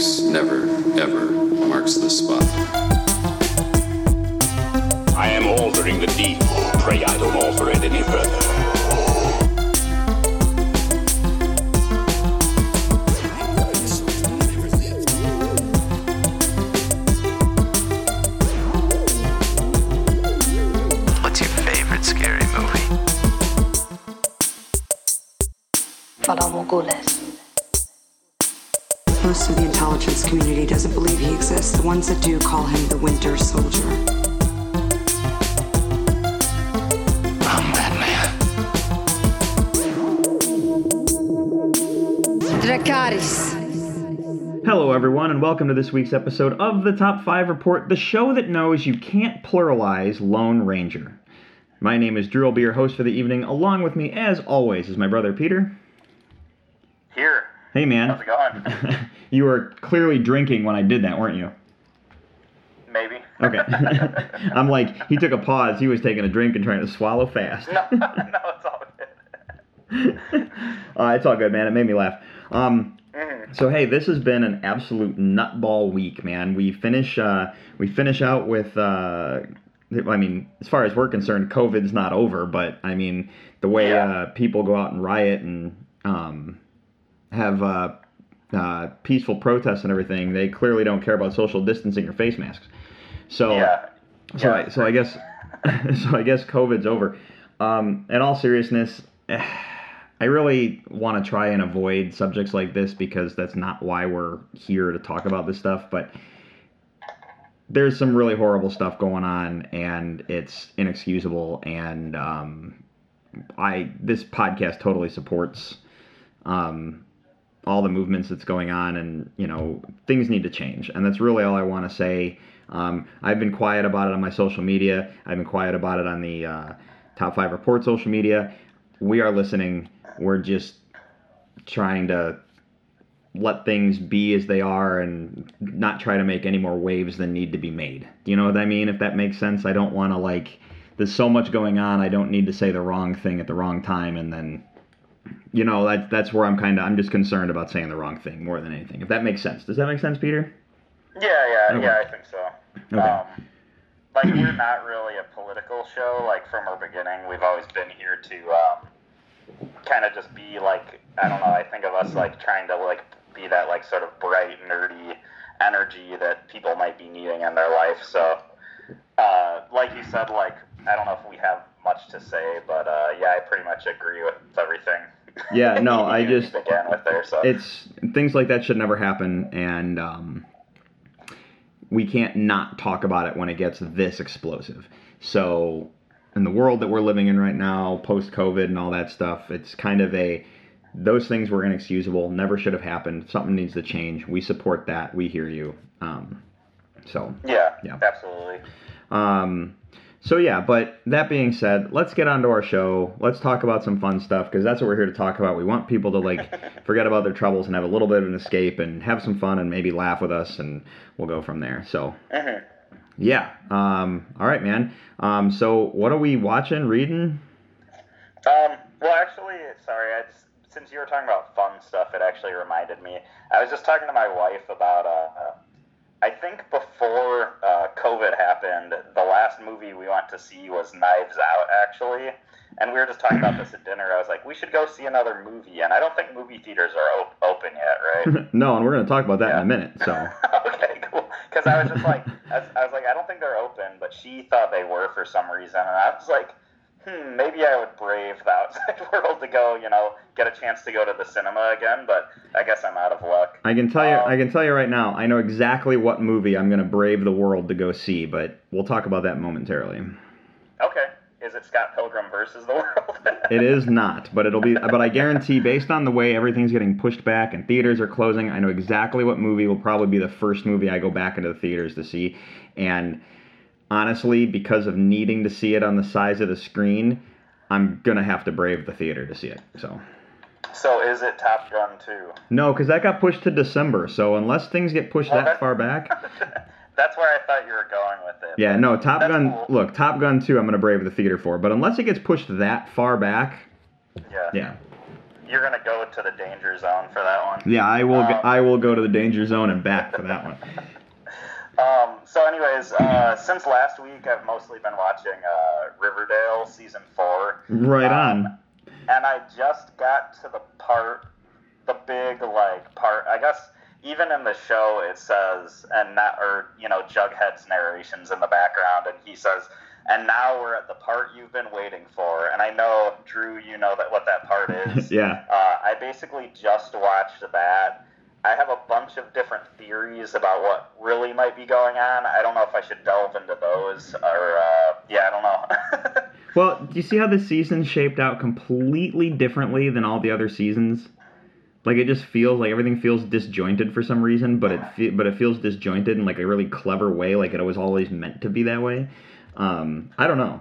Never, ever marks the spot. I am altering the deed. Pray I don't alter it any further. Community doesn't believe he exists. The ones that do call him the Winter Soldier. I'm Batman. Dracarys. Hello, everyone, and welcome to this week's episode of the Top 5 Report, the show that knows you can't pluralize Lone Ranger. My name is Drew. I'll be your host for the evening. Along with me, as always, is my brother Peter. Here. Hey, man. How's it going? you were clearly drinking when I did that, weren't you? Maybe. Okay. I'm like, he took a pause. He was taking a drink and trying to swallow fast. no, no, it's all good. uh, it's all good, man. It made me laugh. Um, Mhm. so hey, this has been an absolute nutball week, man. We finish uh, we finish out with. Uh, I mean, as far as we're concerned, COVID's not over, but I mean, the way Yeah. uh, people go out and riot and um, have uh, peaceful protests and everything, they clearly don't care about social distancing or face masks. So, Yeah. so, Yeah. I, so I guess, so I guess COVID's over. Um, in all seriousness, I really want to try and avoid subjects like this because that's not why we're here to talk about this stuff. But there's some really horrible stuff going on, and it's inexcusable. And um, I this podcast totally supports um, all the movements that's going on, and you know things need to change. And that's really all I want to say. Um, I've been quiet about it on my social media. I've been quiet about it on the uh, top five report social media. We are listening. We're just trying to let things be as they are and not try to make any more waves than need to be made. Do you know what I mean? If that makes sense, I don't want to like. There's so much going on. I don't need to say the wrong thing at the wrong time and then. You know that that's where I'm kind of I'm just concerned about saying the wrong thing more than anything. If that makes sense, does that make sense, Peter? Yeah, yeah, Okay. yeah, I think so. Okay. Um, like, we're not really a political show. Like, from our beginning, we've always been here to um, kind of just be, like, I don't know, I think of us, like, trying to, like, be that, like, sort of bright, nerdy energy that people might be needing in their life. So, uh, like you said, like, I don't know if we have much to say, but, uh, yeah, I pretty much agree with everything. Yeah, no, I just- with there, so. it's things like that should never happen and um, we can't not talk about it when it gets this explosive so in the world that we're living in right now post covid and all that stuff it's kind of a those things were inexcusable never should have happened something needs to change we support that we hear you um, so yeah, Yeah. absolutely. um, so yeah, but that being said, let's get on to our show. Let's talk about some fun stuff because that's what we're here to talk about. We want people to like forget about their troubles and have a little bit of an escape and have some fun and maybe laugh with us, and we'll go from there. So Mhm. yeah, um, all right, man. Um, so what are we watching, reading? Um, well, actually, sorry, I just, since you were talking about fun stuff, it actually reminded me. I was just talking to my wife about, uh, I think before uh, COVID happened, the last movie we went to see was Knives Out, actually. And we were just talking about this at dinner. I was like, we should go see another movie. And I don't think movie theaters are op- open yet, right? no, and we're gonna talk about that in a minute. So okay, cool. Because I was just like, I was, I was like, I don't think they're open, but she thought they were for some reason, and I was like, hmm, maybe I would brave the outside world to go, you know, get a chance to go to the cinema again. But I guess I'm out of luck. I can tell you, Um, I can tell you right now, I know exactly what movie I'm gonna brave the world to go see, but we'll talk about that momentarily. Okay, is it Scott Pilgrim versus the world? It is not, but it'll be. But I guarantee, based on the way everything's getting pushed back and theaters are closing, I know exactly what movie will probably be the first movie I go back into the theaters to see. And honestly, because of needing to see it on the size of the screen, I'm gonna have to brave the theater to see it. So so is it Top Gun 2? no, because that got pushed to December. So unless things get pushed Well, that that- far back, That's where I thought you were going with it. yeah, no. Top Gun. cool. Look, Top Gun two. I'm gonna brave the theater for, but unless it gets pushed that far back, Yeah. yeah. you're gonna go to the danger zone for that one. Yeah, I will. Um, I will go to the danger zone and back for that one. Um, so, anyways, uh, since last week, I've mostly been watching uh, Riverdale season four. Right Um, on. and I just got to the part, the big like part. I guess even in the show it says, and not or you know Jughead's narrations in the background, and he says, and now we're at the part you've been waiting for. And I know Drew, you know that what that part is. Yeah. Uh, I basically just watched that. I have a bunch of different theories about what really might be going on. I don't know if I should delve into those or uh, yeah, I don't know. Well, do you see how this season shaped out completely differently than all the other seasons? Like it just feels like everything feels disjointed for some reason, but it fe- but it feels disjointed in like a really clever way, like it was always meant to be that way. Um, I don't know.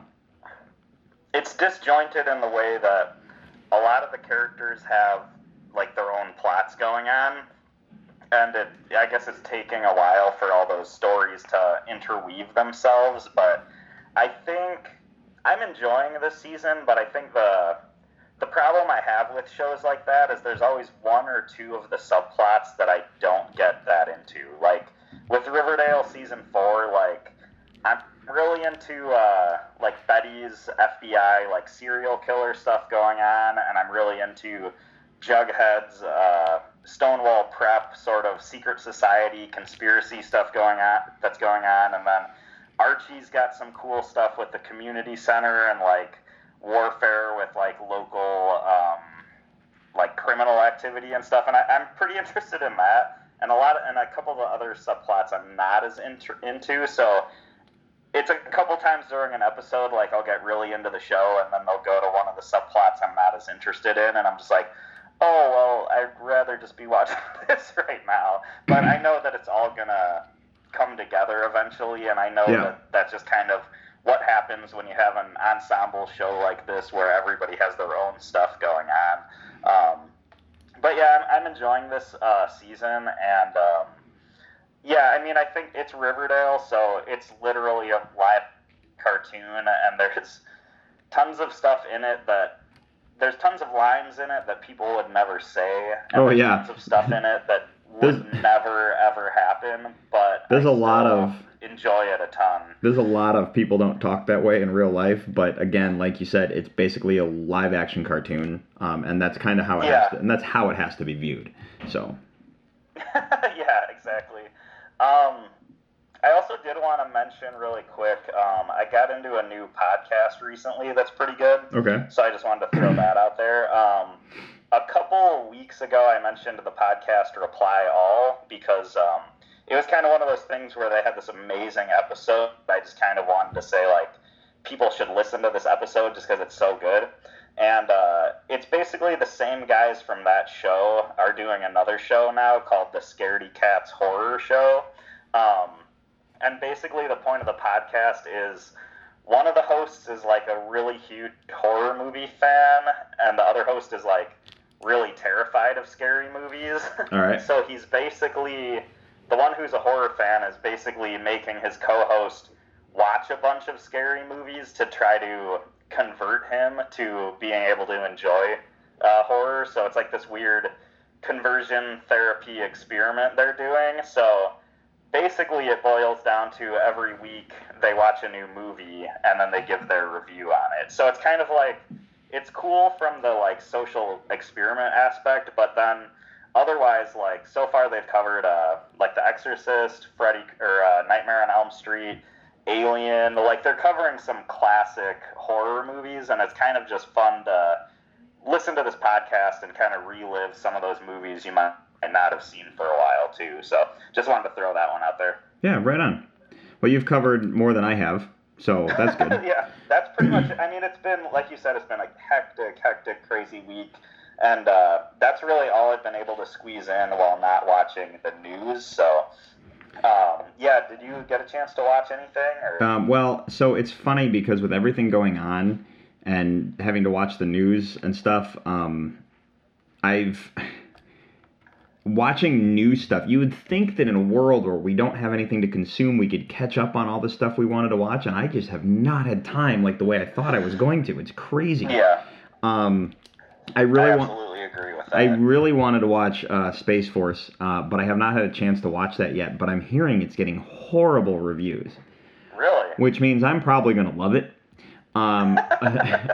it's disjointed in the way that a lot of the characters have like their own plots going on and it i guess it's taking a while for all those stories to interweave themselves but i think i'm enjoying this season but i think the the problem i have with shows like that is there's always one or two of the subplots that i don't get that into. Like with riverdale season 4 like I'm really into uh, like Betty's FBI like serial killer stuff going on, and I'm really into Jughead's uh, Stonewall Prep sort of secret society conspiracy stuff going on that's going on, and then Archie's got some cool stuff with the community center and like warfare with like local um, like criminal activity and stuff, and I, I'm pretty interested in that. And a lot of, and a couple of the other subplots I'm not as inter- into, so it's a couple times during an episode, like I'll get really into the show, and then they'll go to one of the subplots I'm not as interested in, and I'm just like, oh well, I'd rather just be watching this right now. But I know that it's all gonna come together eventually, and I know Yeah. that that's just kind of what happens when you have an ensemble show like this, where everybody has their own stuff going on. Um, but yeah, I'm, I'm enjoying this uh, season, and um, yeah, I mean, I think it's Riverdale, so it's literally a live cartoon, and there's tons of stuff in it that there's tons of lines in it that people would never say. And Oh, yeah. tons of stuff in it that would There's- never ever happen. But There's I a lot of- enjoy it a ton. There's a lot of people don't talk that way in real life, but again, like you said, it's basically a live action cartoon, um, and that's kind of how it Yeah. has to, and that's how it has to be viewed. So yeah, exactly. Um, did want to mention really quick. Um, I got into a new podcast recently that's pretty good. okay, So I just wanted to throw that out there. Um, a couple weeks ago, I mentioned the podcast Reply All because um, it was kind of one of those things where they had this amazing episode. I just kind of wanted to say like people should listen to this episode just because it's so good. And uh, it's basically the same guys from that show are doing another show now called the Scaredy Cats Horror Show. Um, and basically, the point of the podcast is one of the hosts is like a really huge horror movie fan, and the other host is like really terrified of scary movies. all right, so he's basically the one who's a horror fan is basically making his co-host watch a bunch of scary movies to try to convert him to being able to enjoy uh, horror. So it's like this weird conversion therapy experiment they're doing. So basically, it boils down to every week they watch a new movie and then they give their review on it. So it's kind of like it's cool from the like social experiment aspect, but then otherwise, like so far they've covered uh, like The Exorcist, Freddy or uh, Nightmare on Elm Street, Alien. Like they're covering some classic horror movies, and it's kind of just fun to listen to this podcast and kind of relive some of those movies you might not have seen for a while too. So just wanted to throw that one out there. yeah, right on. Well, you've covered more than I have, so that's good. yeah, that's pretty much. I mean, it's been like you said, it's been a hectic, hectic, crazy week, and uh, that's really all I've been able to squeeze in while not watching the news. So, um, yeah, did you get a chance to watch anything? Or Um, well, so it's funny because with everything going on and having to watch the news and stuff, um, I've watching new stuff. You would think that in a world where we don't have anything to consume, we could catch up on all the stuff we wanted to watch, and I just have not had time like the way I thought I was going to. It's crazy. yeah, Um, I I really want. absolutely agree. I really wanted to watch uh, Space Force, uh, but I have not had a chance to watch that yet. But I'm hearing it's getting horrible reviews, Really? which means I'm probably going to love it. Um,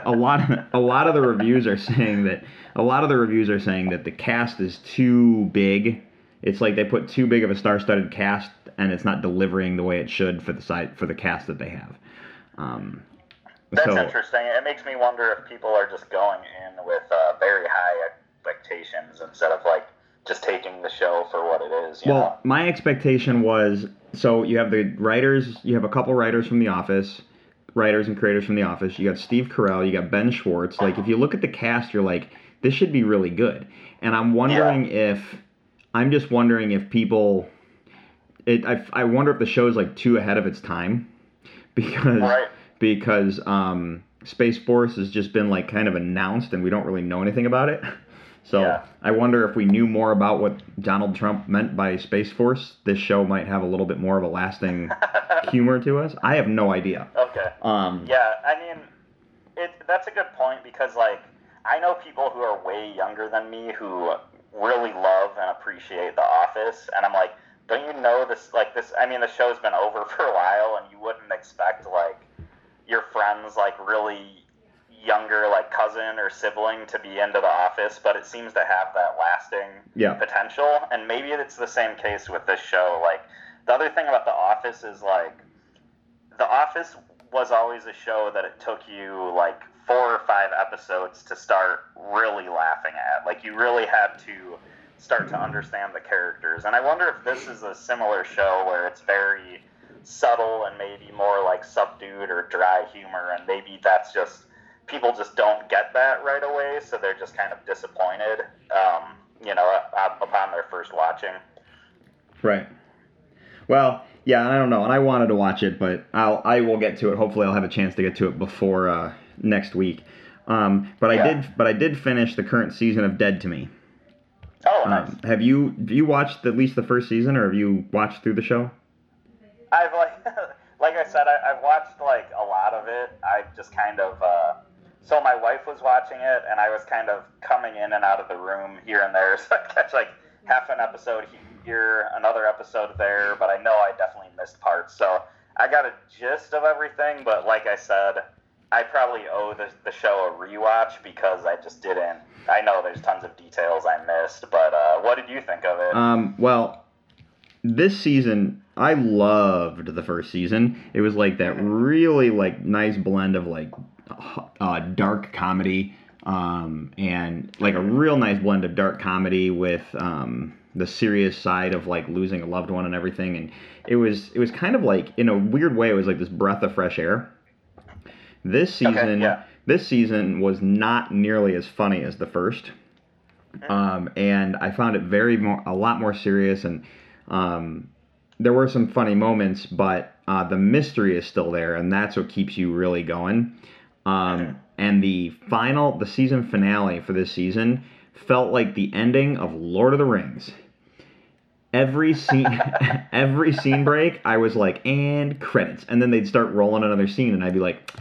a lot, a lot of the reviews are saying that a lot of the reviews are saying that the cast is too big. It's like they put too big of a star-studded cast, and it's not delivering the way it should for the side for the cast that they have. Um, That's so, interesting. It makes me wonder if people are just going in with uh, very high expectations instead of like just taking the show for what it is. You Well, know? my expectation was so you have the writers, you have a couple writers from The Office, writers and creators from The Office. You got Steve Carell, you got Ben Schwartz. Like, if you look at the cast, you're like, this should be really good. And I'm wondering if, I'm just wondering if people, it, I, I wonder if the show is like too ahead of its time, because Right. because um, Space Force has just been like kind of announced and we don't really know anything about it. So Yeah. I wonder if we knew more about what Donald Trump meant by Space Force, this show might have a little bit more of a lasting humor to us. I have no idea. Okay. Um, Yeah, I mean, it that's a good point because like I know people who are way younger than me who really love and appreciate The Office, and I'm like, don't you know this? Like this, I mean, the show's been over for a while, and you wouldn't expect like your friends like really younger like cousin or sibling to be into The Office, but it seems to have that lasting Yeah. potential, and maybe it's the same case with this show. Like the other thing about The Office is like the Office was always a show that it took you like four or five episodes to start really laughing at. Like you really had to start to understand the characters. And I wonder if this is a similar show where it's very subtle and maybe more like subdued or dry humor and maybe that's just people just don't get that right away so they're just kind of disappointed um, you know upon their first watching Right. Well, yeah, I don't know, and I wanted to watch it, but I'll I will get to it. Hopefully, I'll have a chance to get to it before uh, next week. Um, but I did, but I did finish the current season of Dead to Me. oh nice Um, have you have you watched at least the first season, or have you watched through the show? I've like, like I said, I, I've watched like a lot of it. I just kind of, uh, so my wife was watching it, and I was kind of coming in and out of the room here and there, so I catch like half an episode here, another episode there, but I know I definitely missed parts. So I got a gist of everything, but like I said, I probably owe the, the show a rewatch because I just didn't. I know there's tons of details I missed, but uh, what did you think of it? Um, well, this season I loved the first season. It was like that really like nice blend of like uh, dark comedy um, and like a real nice blend of dark comedy with um, the serious side of like losing a loved one and everything. And it was it was kind of like in a weird way it was like this breath of fresh air. This season, yeah. this season was not nearly as funny as the first um, and I found it very more a lot more serious and um, there were some funny moments, but uh, the mystery is still there, and that's what keeps you really going. Um, and the final, the season finale for this season felt like the ending of Lord of the Rings. Every scene, every scene break, I was like, and credits, and then they'd start rolling another scene, and I'd be like,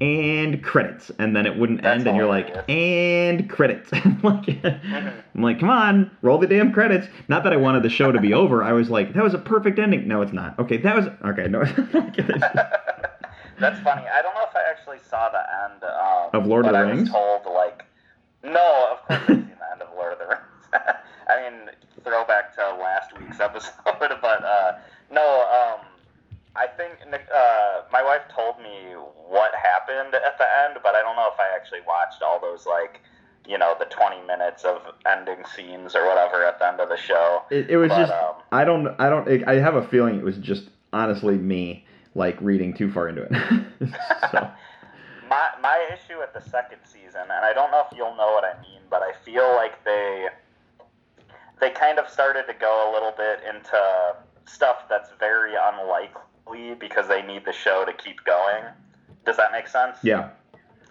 and credits, and then it wouldn't That's end, and you're like, and credits. I'm like, I'm like, come on, roll the damn credits. Not that I wanted the show to be over. I was like, that was a perfect ending. No, it's not. Okay, that was okay. No, That's funny. I don't know if I actually saw the end um, Of Lord of the I Rings? told like, no, of course I've seen the end of Lord of the Rings. I mean, throwback to last week's episode, but uh, no. Um, I think uh, my wife told me what happened at the end, but I don't know if I actually watched all those like, you know, the twenty minutes of ending scenes or whatever at the end of the show. it, it was But, just. um, I don't. I don't. I have a feeling it was just honestly me like reading too far into it. so My my issue with the second season, and I don't know if you'll know what I mean, but I feel like they they kind of started to go a little bit into stuff that's very unlikely because they need the show to keep going. Does that make sense? yeah.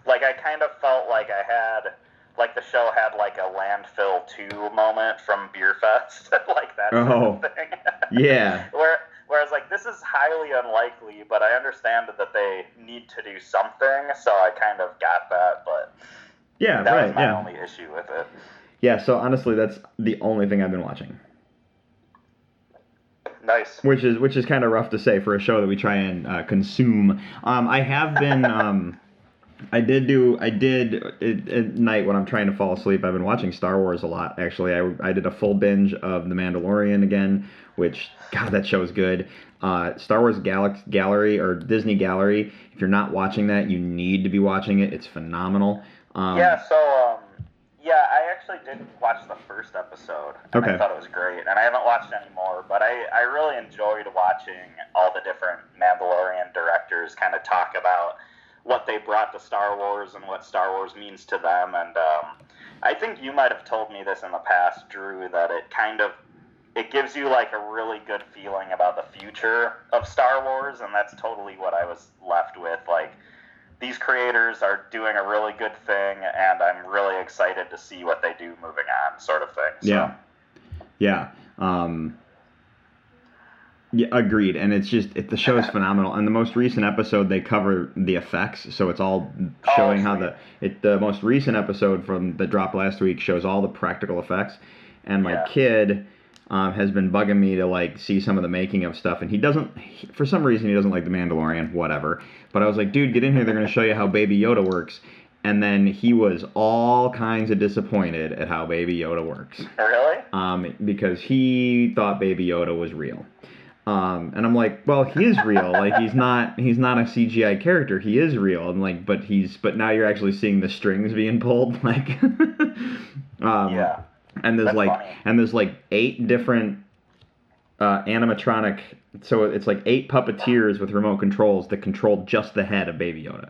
Like I kind of felt like I had like the show had like a landfill two moment from Beerfest, like that sort Oh. of thing. Yeah. Where, whereas like this is highly unlikely, but I understand that they need to do something, so I kind of got that, but Yeah. that right. was my Yeah. only issue with it. yeah, so honestly, that's the only thing I've been watching, Nice. which is which is kind of rough to say for a show that we try and uh, consume. Um, I have been. Um, I did do. I did at, at night when I'm trying to fall asleep. I've been watching Star Wars a lot. Actually, I, I did a full binge of The Mandalorian again, which God, that show is good. Uh, Star Wars Galax Gallery or Disney Gallery. If you're not watching that, you need to be watching it. It's phenomenal. Um, Yeah, so um, yeah, I actually did watch the first episode. And Okay. I thought it was great, and I haven't watched any more, but I, I really enjoyed watching all the different Mandalorian directors kind of talk about what they brought to Star Wars and what Star Wars means to them. And um, I think you might have told me this in the past, Drew, that it kind of it gives you like a really good feeling about the future of Star Wars, and that's totally what I was left with. Like these creators are doing a really good thing, and I'm really excited to see what they do moving on, sort of thing. So, Yeah. Yeah. Um, yeah, agreed. And it's just it, the show is phenomenal. And the most recent episode, they cover the effects, so it's all showing how the it the most recent episode from the drop last week shows all the practical effects. And my Yeah. kid um, has been bugging me to like see some of the making of stuff, and he doesn't. He, for some reason, he doesn't like the Mandalorian. Whatever. But I was like, dude, get in here. They're going to show you how Baby Yoda works. And then he was all kinds of disappointed at how Baby Yoda works Really? um, because he thought Baby Yoda was real. Um, and I'm like, well, he is real. like he's not he's not a CGI character. He is real. I'm like, but he's but now you're actually seeing the strings being pulled. Like, um, yeah. and there's That's like funny. and there's like eight different uh, animatronic. So it's like eight puppeteers with remote controls that control just the head of Baby Yoda.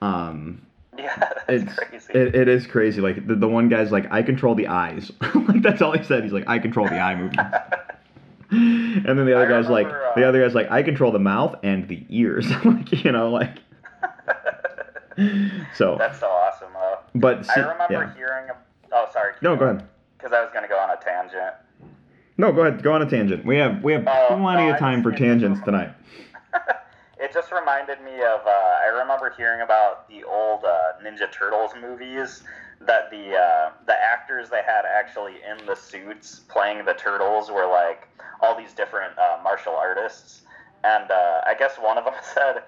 Um, Yeah, that's it's crazy. It, it is crazy. Like the, the one guy's like, I control the eyes. like that's all he said. He's like, I control the eye movements. And then the other I guy's like, uh, the other guy's like, I control the mouth and the ears. like you know, like. so, That's so awesome, though. but I remember yeah. hearing. Oh, sorry. No, go ahead. Because I was gonna go on a tangent. No, go ahead. Go on a tangent. We have we have Oh, plenty no, of time for tangents tonight. It just reminded me of. Uh, I remember hearing about the old uh, Ninja Turtles movies. That the uh, the actors they had actually in the suits playing the turtles were like all different uh, martial artists, and uh, I guess one of them said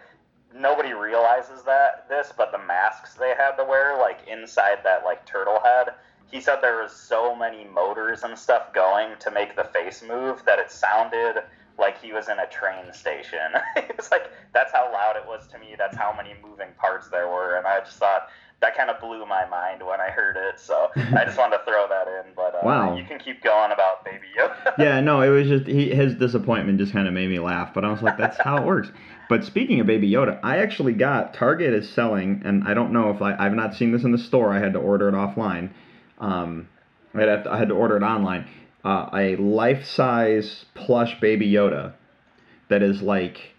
nobody realizes that this, but the masks they had to wear like inside that like turtle head. He said there was so many motors and stuff going to make the face move that it sounded like he was in a train station. it was like that's how loud it was to me. That's how many moving parts there were, and I just thought that kind of blew my mind when I heard it. So I just wanted to throw that in. But uh, Wow. you can keep going about Baby Yoda. yeah, no, it was just he, his disappointment just kind of made me laugh. But I was like, that's how it works. But speaking of Baby Yoda, I actually got Target is selling, and I don't know if I I've not seen this in the store. I had to order it offline. Um, I had to, I had to order it online. Uh, a life size plush Baby Yoda that is like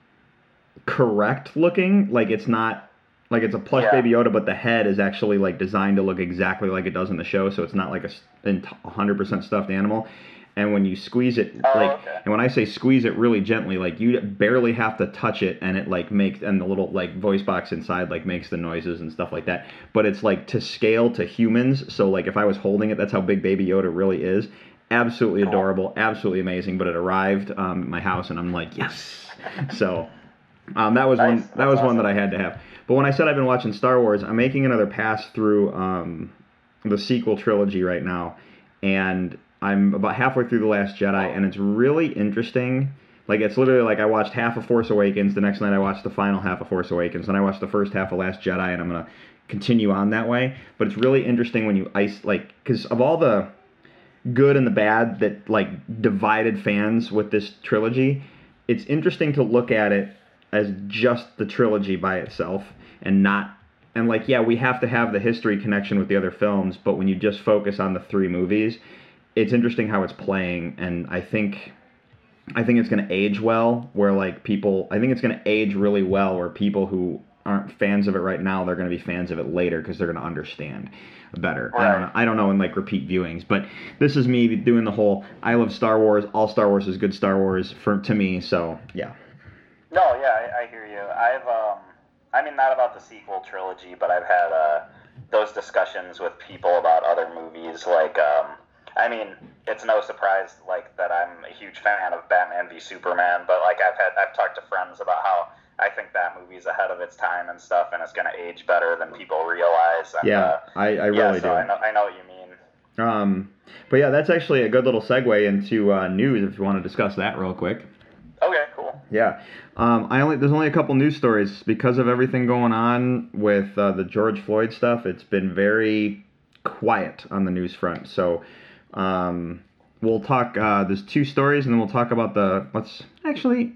correct looking, like it's not like it's a plush Yeah. Baby Yoda, but the head is actually like designed to look exactly like it does in the show, so it's not like a 100% stuffed animal. And when you squeeze it, Oh, like, okay. and when I say squeeze it really gently, like you barely have to touch it, and it like makes, and the little like voice box inside like makes the noises and stuff like that. But it's like to scale to humans, so like if I was holding it, that's how big Baby Yoda really is. Absolutely Cool. adorable, absolutely amazing. But it arrived um, at my house, and I'm like, yes. So um, that was Nice. one. That was one that I had to have. But when I said I've been watching Star Wars, I'm making another pass through um, the sequel trilogy right now, and I'm about halfway through the Last Jedi, and it's really interesting. Like it's literally like I watched half of Force Awakens. The next night I watched the final half of Force Awakens. Then I watched the first half of Last Jedi, and I'm gonna continue on that way. But it's really interesting when you ice like because of all the good and the bad that like divided fans with this trilogy. It's interesting to look at it as just the trilogy by itself and not and like yeah, we have to have the history connection with the other films, but when you just focus on the three movies, it's interesting how it's playing and I think I think it's going to age well where like people I think it's going to age really well where people who aren't fans of it right now they're going to be fans of it later because they're going to understand better. I don't know. I don't know in like repeat viewings, but this is me doing the whole I love Star Wars. All Star Wars is good Star Wars for to me. So yeah, No, yeah, I, I hear you. I've um, I mean, not about the sequel trilogy, but I've had uh, those discussions with people about other movies. Like, um, I mean, it's no surprise like that I'm a huge fan of Batman v Superman, but like I've had I've talked to friends about how I think that movie's ahead of its time and stuff, and it's gonna age better than people realize. And, Yeah, uh, I, I yeah, really so do. I know I know what you mean. Um, but yeah, that's actually a good little segue into uh, news if you want to discuss that real quick. Okay, cool. Yeah, um, I only there's only a couple news stories because of everything going on with uh, the George Floyd stuff. It's been very quiet on the news front. So um, we'll talk. Uh, there's two stories, and then we'll talk about the. Let's actually.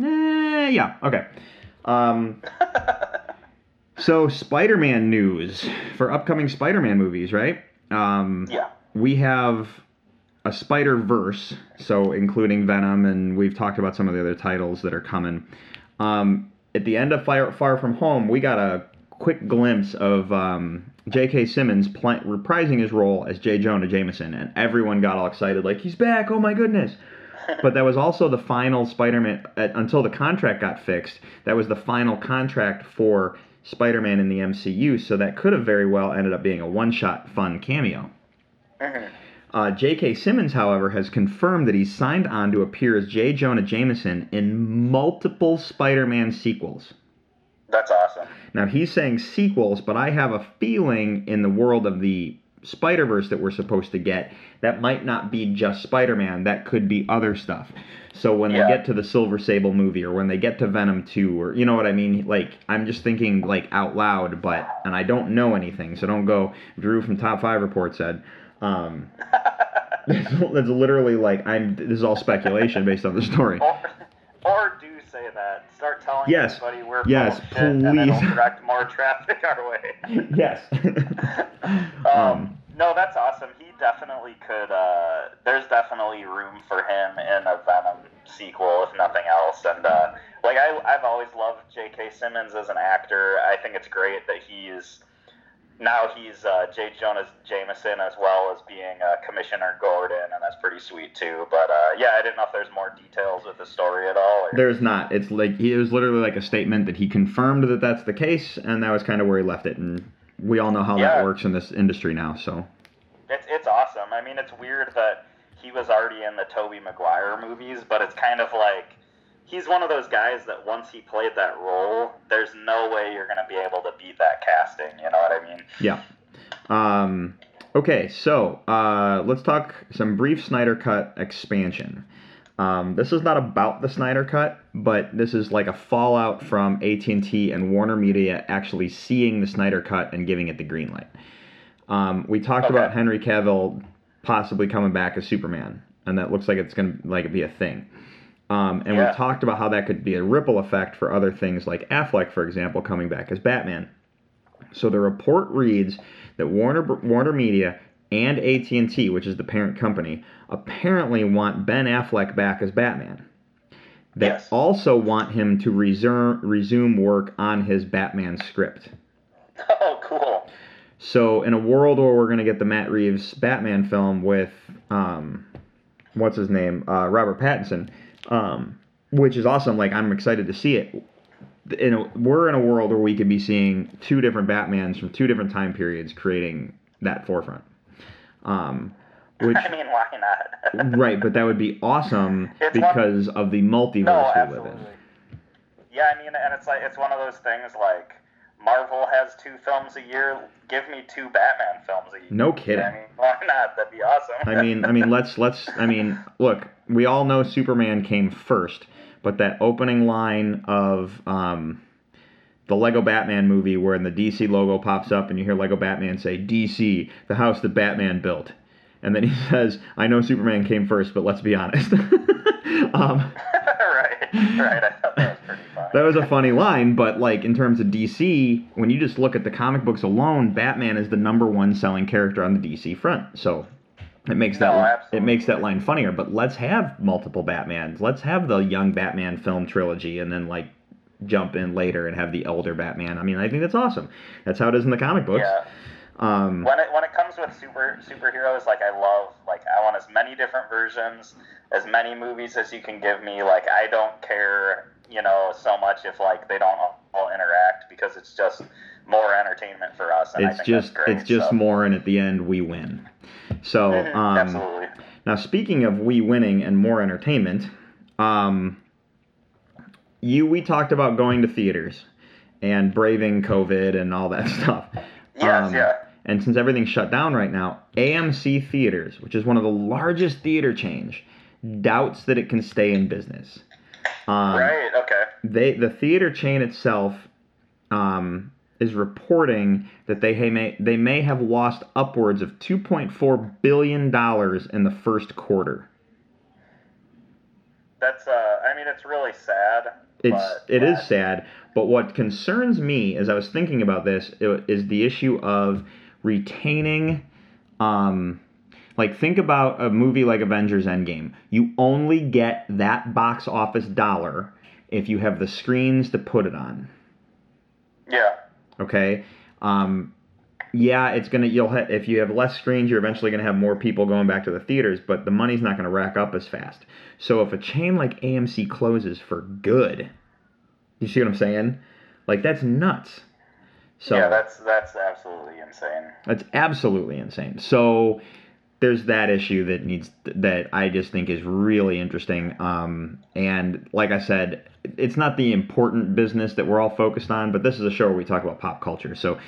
Eh, yeah. Okay. Um, so Spider-Man news for upcoming Spider-Man movies, right? Um, Yeah. we have a Spider Verse, so including Venom, and we've talked about some of the other titles that are coming. Um, at the end of Far, Far From Home, we got a quick glimpse of um, J.K. Simmons pl- reprising his role as J. Jonah Jameson, and everyone got all excited, like he's back! Oh my goodness! but that was also the final Spider-Man uh, until the contract got fixed. That was the final contract for Spider-Man in the MCU, so that could have very well ended up being a one-shot fun cameo. Uh, J.K. Simmons, however, has confirmed that he's signed on to appear as J. Jonah Jameson in multiple Spider-Man sequels. That's awesome. Now he's saying sequels, but I have a feeling in the world of the Spider Verse that we're supposed to get, that might not be just Spider Man. That could be other stuff. So when Yeah. they get to the Silver Sable movie, or when they get to Venom Two, or you know what I mean, like I'm just thinking like out loud, but and I don't know anything, so don't go. Drew from Top Five Report said. Um, that's, that's literally like I'm. This is all speculation based on the story. Or, or do say that. Start telling Yes. everybody we're Yes, full of shit, and it'll direct more traffic our way. yes. Um, no, that's awesome. He definitely could. Uh, there's definitely room for him in a Venom sequel, if nothing else. And uh, like I, I've always loved J.K. Simmons as an actor. I think it's great that he's now he's uh, J. Jonah Jameson as well as being uh, Commissioner Gordon, and that's pretty sweet too. But uh, yeah, I didn't know if there's more details with the story at all. Or... There's not. It's like it was literally like a statement that he confirmed that that's the case, and that was kind of where he left it. And we all know how Yeah. that works in this industry now. So It's it's awesome. I mean, it's weird that he was already in the Tobey Maguire movies, but it's kind of like he's one of those guys that once he played that role, there's no way you're gonna be able to beat that casting. You know what I mean? yeah. Um, okay, so uh, let's talk some brief Snyder Cut expansion. Um, this is not about the Snyder Cut, but this is like a fallout from AT&T and Warner Media actually seeing the Snyder Cut and giving it the green light. Um, we talked Okay. about Henry Cavill possibly coming back as Superman, and that looks like it's gonna like be a thing. Um, and Yeah. we talked about how that could be a ripple effect for other things like Affleck, for example, coming back as Batman. So the report reads that Warner Warner Media and AT&T, which is the parent company, apparently want Ben Affleck back as Batman. They Yes. also want him to resume resume work on his Batman script. Oh, cool. So in a world where we're gonna get the Matt Reeves Batman film with um, what's his name, uh, Robert Pattinson, um, which is awesome. Like I'm excited to see it. In a, we're in a world where we could be seeing two different Batmans from two different time periods creating that forefront. Um, which I mean, why not? right, but that would be awesome It's one- because of the multiverse no, we live in. Yeah, I mean, and it's like it's one of those things like Marvel has two films a year. Give me two Batman films a year. No kidding. I mean, why not? That'd be awesome. I mean, I mean, let's let's. I mean, look, we all know Superman came first, but that opening line of um, the Lego Batman movie, where the DC logo pops up and you hear Lego Batman say "DC, the house that Batman built," and then he says, "I know Superman came first, but let's be honest." um, right, right. I thought that was pretty funny. that was a funny line, but like in terms of DC, when you just look at the comic books alone, Batman is the number one selling character on the DC front. So it makes that No, it makes that line funnier. But let's have multiple Batmans. Let's have the young Batman film trilogy, and then like jump in later and have the elder Batman. I mean, I think that's awesome. That's how it is in the comic books. Yeah. Um, When it when it comes with super superheroes, like I love like I want as many different versions, as many movies as you can give me. Like I don't care, you know, so much if like they don't all interact because it's just more entertainment for us. And I it's think just great, it's just so. more, and at the end we win. So Mhm, um, absolutely. now speaking of we winning and more entertainment, um, you we talked about going to theaters and braving COVID and all that stuff. Yes, Um, yeah. And since everything's shut down right now, AMC Theaters, which is one of the largest theater chains, doubts that it can stay in business. Um, right. Okay. they the theater chain itself um, is reporting that they may they may have lost upwards of 2.4 billion dollars in the first quarter. That's. Uh. I mean, it's really sad. It's it is yeah. sad, but what concerns me as I was thinking about this is the issue of retaining um like think about a movie like Avengers Endgame. You only get that box office dollar if you have the screens to put it on. Yeah. Okay um yeah it's gonna you'll ha- if you have less screens you're eventually gonna have more people going back to the theaters but the money's not gonna rack up as fast so if a chain like amc closes for good you see what i'm saying like that's nuts so yeah. That's that's absolutely insane. that's absolutely insane. So there's that issue that needs that I just think is really interesting. Um, and like I said, it's not the important business that we're all focused on, but this is a show where we talk about pop culture. So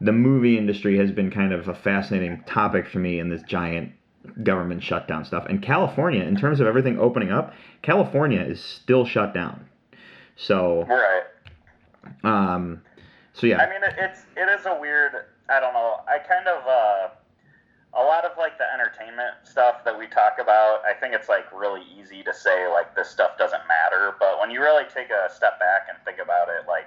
the movie industry has been kind of a fascinating topic for me in this giant government shutdown stuff. And California, in terms of everything opening up, California is still shut down. So, Right. um, so yeah. I mean, it, it's it is a weird. I don't know. I kind of uh, a lot of like the entertainment stuff that we talk about. I think it's like really easy to say like this stuff doesn't matter, but when you really take a step back and think about it, like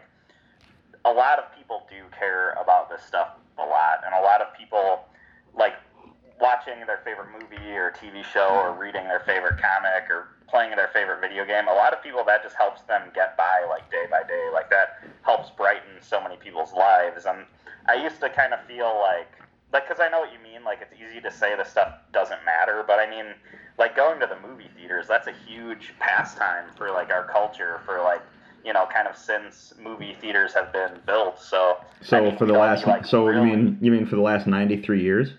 a lot of people do care about this stuff a lot, and a lot of people like watching their favorite movie or TV show or reading their favorite comic or playing their favorite video game. A lot of people that just helps them get by like day by day. Like that helps brighten so many people's lives. And I used to kind of feel like like because I know what you mean. Like it's easy to say this stuff doesn't matter, but I mean like going to the movie theaters. That's a huge pastime for like our culture. For like you know, kind of since movie theaters have been built. So So I mean, for the last, like, so you mean you mean for the last ninety three years?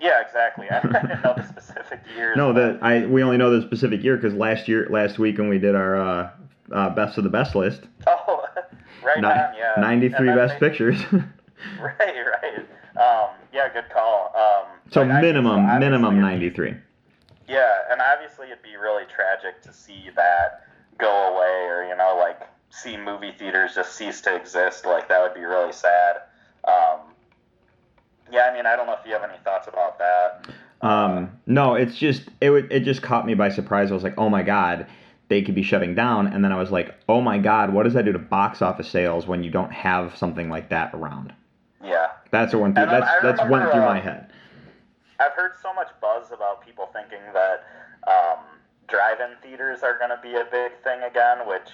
Yeah, exactly. I didn't know the specific years. No, that I we only know the specific year because last year, last week when we did our uh, uh, best of the best list, Oh, right ni- on, yeah. ninety three best they- pictures. Right, right. Um, yeah, good call. Um, so like, I- minimum minimum ninety three. Yeah, and obviously it'd be really tragic to see that go away, or you know, like see movie theaters just cease to exist. Like that would be really sad. Um, yeah, I mean, I don't know if you have any thoughts about that. Um, no, it's just it would it just caught me by surprise. I was like, oh my god, they could be shutting down, and then I was like, oh my god, what does that do to box office sales when you don't have something like that around? That's went through. That's I that's went through uh, my head. I've heard so much buzz about people thinking that um, drive-in theaters are going to be a big thing again, which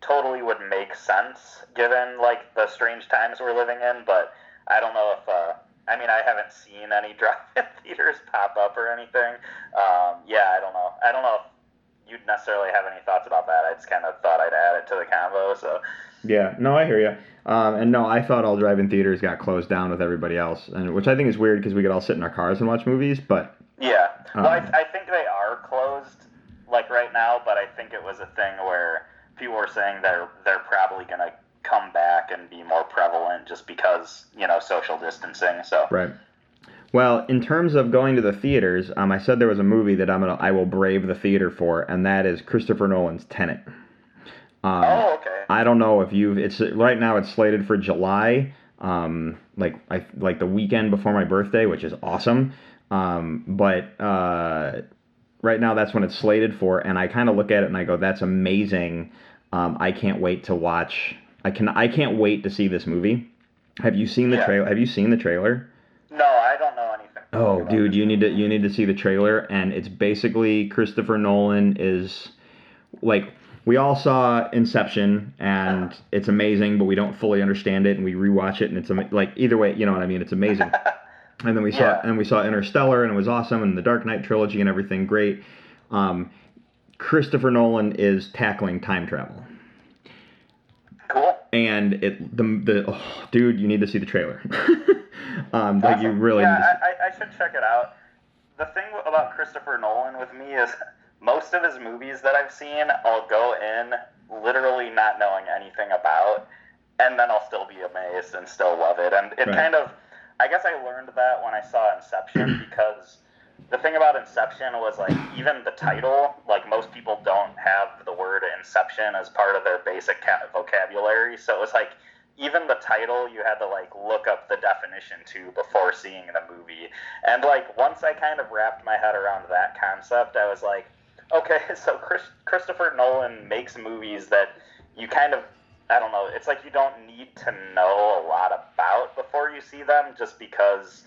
totally would make sense given like the strange times we're living in. But I don't know if uh, I mean I haven't seen any drive-in theaters pop up or anything. Um, yeah, I don't know. I don't know if you'd necessarily have any thoughts about that. I just kind of thought I'd add it to the convo. So Yeah, no, I hear you. Um, and no, I thought all drive-in theaters got closed down with everybody else, and which I think is weird because we could all sit in our cars and watch movies. But Yeah. Well, I, Um, I think they are closed, like right now, but I think it was a thing where people were saying they're they're probably gonna come back and be more prevalent just because you know social distancing. So right. Well, in terms of going to the theaters, um, I said there was a movie that I'm gonna I will brave the theater for, and that is Christopher Nolan's Tenet. Um, oh, okay. I don't know if you've. It's right now. It's slated for July, um, like I like the weekend before my birthday, which is awesome. Um, but uh, right now, that's when it's slated for, and I kind of look at it and I go, "That's amazing." Um, I can't wait to watch. I can. I can't wait to see this movie. Have you seen the Yeah. trailer? Have you seen the trailer? No, I don't know anything. Oh, dude, you need to you need to see the trailer, and it's basically Christopher Nolan is like we all saw Inception, and it's amazing, but we don't fully understand it, and we rewatch it, and it's ama- like either way, you know what I mean? It's amazing. and then we saw Yeah. and we saw Interstellar, and it was awesome, and the Dark Knight trilogy and everything, great. Um, Christopher Nolan is tackling time travel. Cool. and it the the oh, dude, you need to see the trailer. um, like you really. Yeah, need to see- I, I, I should check it out. The thing about Christopher Nolan with me is most of his movies that I've seen, I'll go in literally not knowing anything about, and then I'll still be amazed and still love it. And it Right. kind of, I guess I learned that when I saw Inception because the thing about Inception was like even the title, like most people don't have the word Inception as part of their basic ca- vocabulary, so it was like even the title you had to like look up the definition to before seeing the movie. And like once I kind of wrapped my head around that concept, I was like, okay, so Chris, Christopher Nolan makes movies that you kind of I don't know, it's like you don't need to know a lot about before you see them just because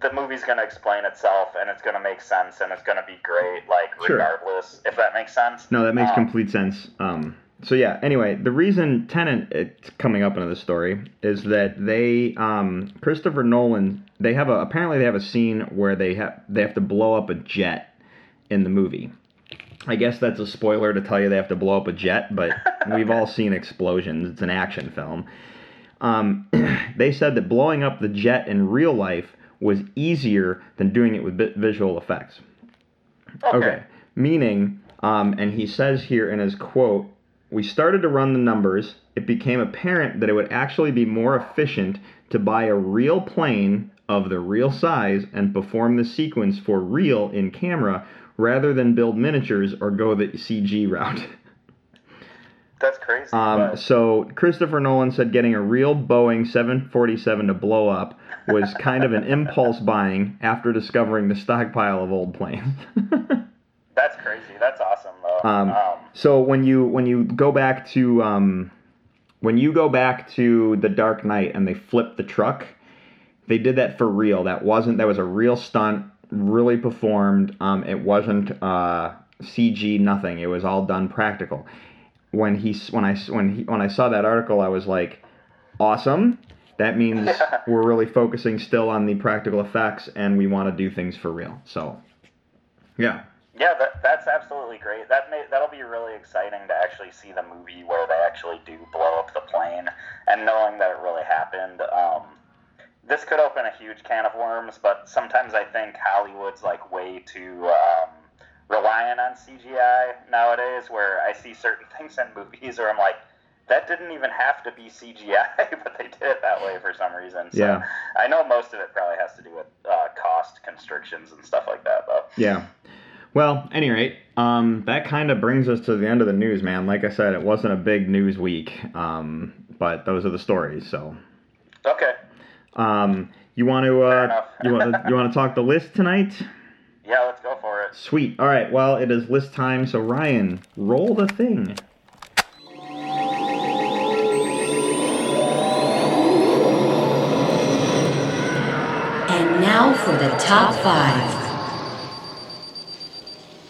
the movie's going to explain itself and it's going to make sense and it's going to be great like Sure. regardless if that makes sense. No, that makes Um, complete sense. Um, so yeah. Anyway, the reason Tenet it's coming up into the story is that they, um, Christopher Nolan, they have a apparently they have a scene where they have they have to blow up a jet in the movie. I guess that's a spoiler to tell you they have to blow up a jet, but we've all seen explosions. It's an action film. Um, they said that blowing up the jet in real life was easier than doing it with vi- visual effects. Okay. Meaning, um, and he says here in his quote, we started to run the numbers. It became apparent that it would actually be more efficient to buy a real plane of the real size and perform the sequence for real in camera rather than build miniatures or go the CG route. That's crazy. Um, but- so Christopher Nolan said getting a real Boeing 747 to blow up was kind of an impulse buying after discovering the stockpile of old planes. That's crazy. That's awesome though. Um, Um, so when you when you go back to um, when you go back to the Dark Knight and they flip the truck, they did that for real. That wasn't that was a real stunt, really performed. Um, it wasn't uh, CG, nothing. It was all done practical. When he when I when he when I saw that article, I was like, awesome. That means we're really focusing still on the practical effects, and we want to do things for real. So, yeah. yeah, that, that's absolutely great. That may, that'll be really exciting to actually see the movie where they actually do blow up the plane and knowing that it really happened. Um, this could open a huge can of worms, but sometimes I think Hollywood's like way too um, reliant on CGI nowadays. Where I see certain things in movies where I'm like, that didn't even have to be CGI, but they did it that way for some reason. So Yeah. I know most of it probably has to do with uh, cost constrictions and stuff like that, though. Yeah. Well, any rate, um, that kind of brings us to the end of the news, man. Like I said, it wasn't a big news week, um, but those are the stories. So, Okay. Um, you want to uh, you want you want to talk the list tonight? Yeah, let's go for it. Sweet. All right. Well, it is list time. So Ryan, roll the thing. And now for the top five.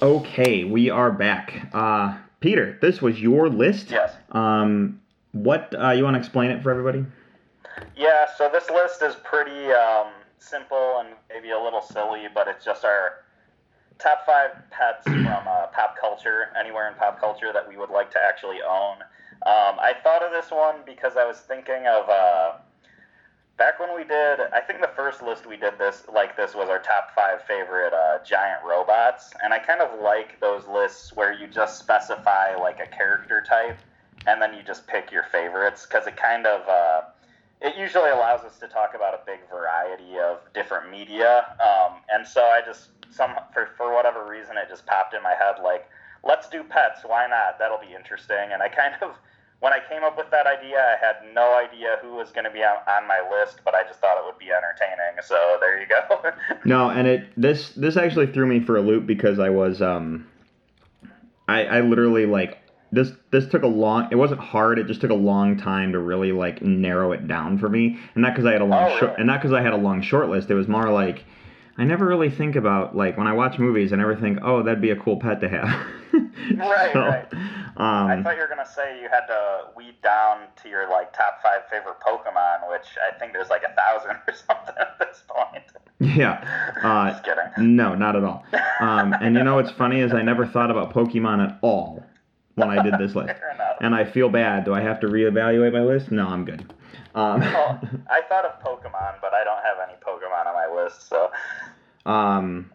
Okay, we are back. Uh, Peter, this was your list. Yes. Um, what uh, you want to explain it for everybody? Yeah, so this list is pretty um, simple and maybe a little silly, but it's just our top five pets from uh, pop culture, anywhere in pop culture that we would like to actually own. Um, I thought of this one because I was thinking of uh, back when we did. I think the first list we did this like this was our top five favorite uh, giant robots, and I kind of like those lists where you just specify like a character type, and then you just pick your favorites because it kind of. It usually allows us to talk about a big variety of different media. Um, and so I just some for for whatever reason it just popped in my head like let's do pets. Why not? That'll be interesting. And I kind of when I came up with that idea, I had no idea who was going to be on, on my list, but I just thought it would be entertaining. So there you go. No, and it this this actually threw me for a loop because I was um I I literally like this this took a long it wasn't hard it just took a long time to really like narrow it down for me and not because I had a long Oh, short and not because I had a long short list it was more like I never really think about like when I watch movies I never think oh that'd be a cool pet to have Right, So, right. I um thought you were gonna say you had to weed down to your like top five favorite Pokemon, which I think there's like a thousand or something at this point. yeah uh, Just kidding. No, not at all. Um, and you know what's funny is I never thought about Pokemon at all. When I did this list, and I feel bad. Do I have to reevaluate my list? No, I'm good. Um, Well, I thought of Pokemon, but I don't have any Pokemon on my list, so um,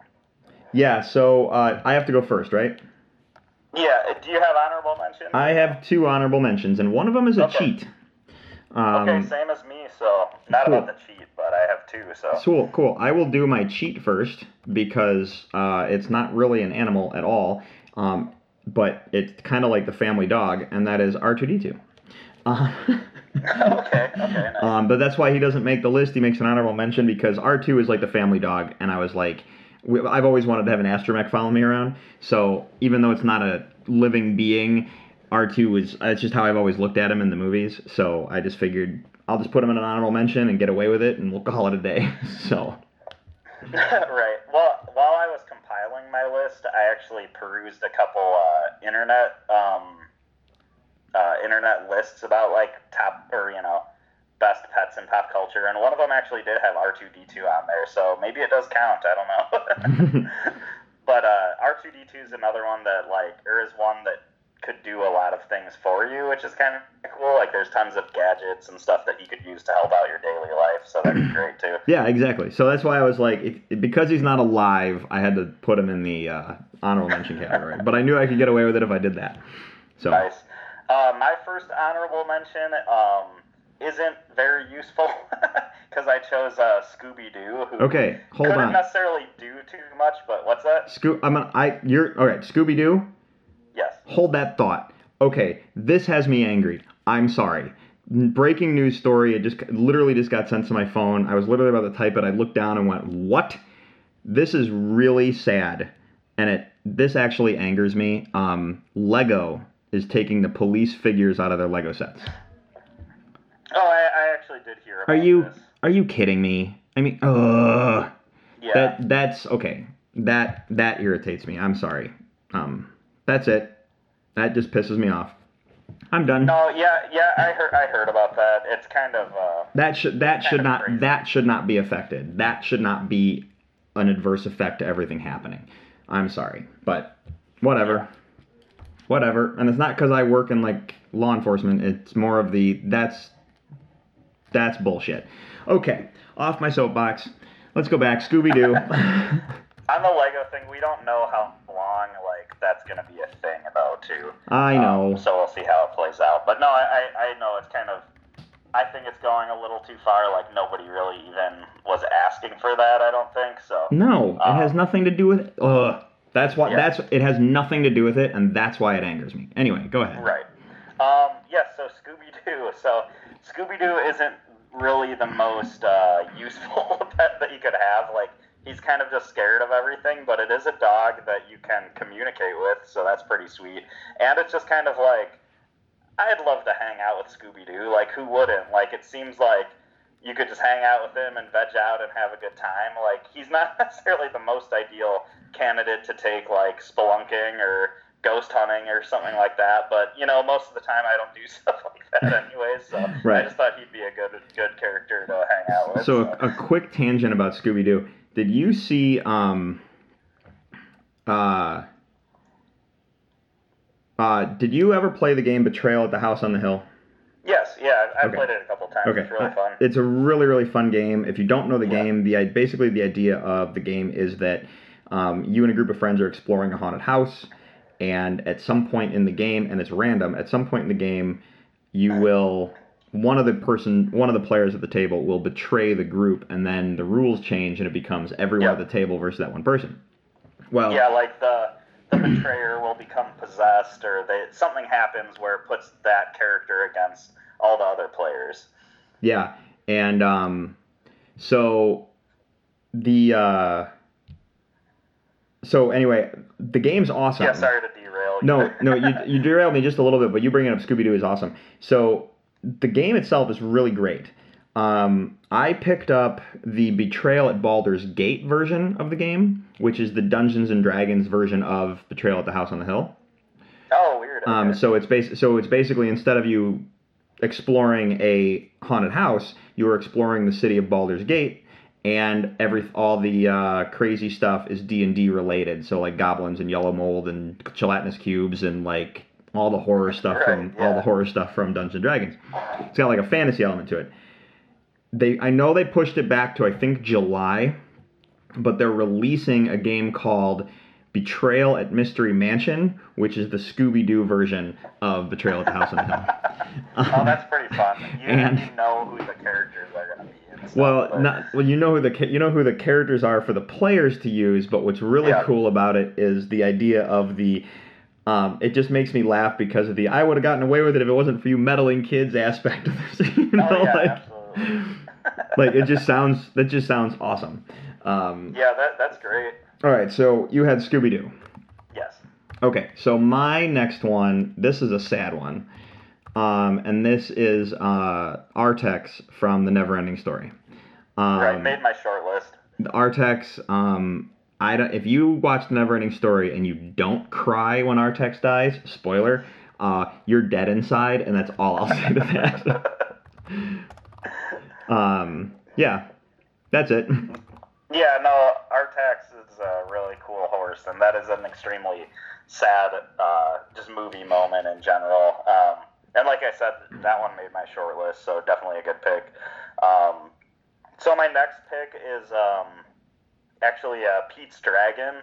yeah. So uh, I have to go first, right? yeah. Do you have honorable mentions? I have two honorable mentions, and one of them is a Okay. cheat. Um, okay, same as me. So not cool. about the cheat, but I have two. So Cool, cool. I will do my cheat first because uh, it's not really an animal at all, um, but it's kind of like the family dog, and that is R2D2. Uh, okay, okay, nice. um, but that's why he doesn't make the list. He makes an honorable mention because R2 is like the family dog, and I was like, I've always wanted to have an astromech follow me around. So even though it's not a living being, R2 is that's just how I've always looked at him in the movies. So I just figured I'll just put him in an honorable mention and get away with it, and we'll call it a day. so. right. Well, while I was compiling my list, I actually perused a couple uh, internet um, uh, internet lists about like top or you know best pets in pop culture, and one of them actually did have R two D two on there, so maybe it does count. I don't know. but uh, R two D two is another one that like or is one that could do a lot of things for you, which is kind of cool. Like there's tons of gadgets and stuff that you could use to help out your daily life, so that'd be great too. Yeah, exactly. So that's why I was like, it, because he's not alive, I had to put him in the uh, honorable mention category. But I knew I could get away with it if I did that. So Nice. Uh, my first honorable mention um, isn't very useful because I chose uh, Scooby Doo, who okay, hold couldn't on. necessarily do too much. But what's that? Scoo- I'm gonna, I you're all right. Scooby Doo, Yes. hold that thought. Okay, this has me angry. I'm sorry. Breaking news story. It just literally just got sent to my phone. I was literally about to type it. I looked down and went, "What? This is really sad." And it this actually angers me. Um, Lego is taking the police figures out of their Lego sets. Oh, I, I actually did hear about Are you this. are you kidding me? I mean, ugh. Yeah. That that's okay. That that irritates me. I'm sorry. Um, that's it. That just pisses me off. I'm done. no, yeah, yeah. I heard. I heard about that. It's kind of. Uh, That should that should not crazy. that should not be affected. That should not be an adverse effect to everything happening. I'm sorry, but whatever. Whatever. And it's not because I work in like law enforcement. It's more of the that's that's bullshit. Okay, off my soapbox. Let's go back. Scooby Doo. on the Lego thing, we don't know how long like that's gonna be a thing though, too. I know. Um, so we'll see how it plays out. But no, I, I, I know it's kind of. I think it's going a little too far. Like nobody really even was asking for that. I don't think so. No, it has Um, nothing to do with it. Ugh. That's why. Yeah. That's it has nothing to do with it, and that's why it angers me. Anyway, go ahead. Right. Um, yes. so Scooby Doo. So Scooby Doo isn't really the most uh, useful pet that you could have. Like he's kind of just scared of everything, but it is a dog that you can communicate with, so that's pretty sweet. And it's just kind of like I'd love to hang out with Scooby Doo. Like who wouldn't? Like it seems like you could just hang out with him and veg out and have a good time. Like he's not necessarily the most ideal candidate to take like spelunking or ghost hunting or something like that. But you know, most of the time I don't do stuff like that anyways. So Right. I just thought he'd be a good good character to hang out with. So a, a quick tangent about Scooby Doo. Did you see um uh uh did you ever play the game Betrayal at the House on the Hill? yes, yeah, I, I Okay. played it a couple times. Okay. It's really Uh, fun. It's a really really fun game. If you don't know the Yeah. game, the basically the idea of the game is that um, you and a group of friends are exploring a haunted house, and at some point in the game, and it's random. At some point in the game, you will one of the person one of the players at the table will betray the group, and then the rules change, and it becomes everyone Yeah. at the table versus that one person. Well, Yeah, like the the betrayer will become possessed, or they, something happens where it puts that character against all the other players. Yeah, and um, so the uh, so anyway, the game's awesome. Yeah, sorry to derail. you. No, no, you you derailed me just a little bit, but you bringing up Scooby Doo is awesome. So the game itself is really great. Um, I picked up the Betrayal at Baldur's Gate version of the game, which is the Dungeons and Dragons version of Betrayal at the House on the Hill. Oh, weird. Um, so it's bas- so it's basically instead of you exploring a haunted house, you are exploring the city of Baldur's Gate, and every all the uh, crazy stuff is D and D related. So like goblins and yellow mold and gelatinous cubes and like all the horror stuff Right, from all the horror stuff from Dungeons and Dragons. It's got like a fantasy element to it. They I know they pushed it back to I think July, but they're releasing a game called Betrayal at Mystery Mansion, which is the Scooby Doo version of Betrayal at the House on the Hill. Oh, that's pretty fun. You, And- know who the characters are going to be. Stuff, Well, but- not well. You know who the you know who the characters are for the players to use, but what's really Yeah. cool about it is the idea of the. Um, it just makes me laugh because of the I would have gotten away with it if it wasn't for you meddling kids aspect of this. You know, Oh, yeah, like, absolutely. like it just sounds that just sounds awesome. Um, Yeah, that, that's great. all right, so you had Scooby Doo. Yes. Okay, so my next one, this is a sad one. Um, and this is uh, Artax from the Neverending Story. Um, right, made my short list. the Artax, um, I don't, if you watch the Neverending Story and you don't cry when Artax dies, spoiler, uh, you're dead inside, and that's all I'll say to that. um, yeah, that's it. Yeah, no, Artax is a really cool horse, and that is an extremely sad, uh, just movie moment in general. Um, and like I said, that one made my short list, so definitely a good pick. Um, so my next pick is um, actually uh, Pete's Dragon,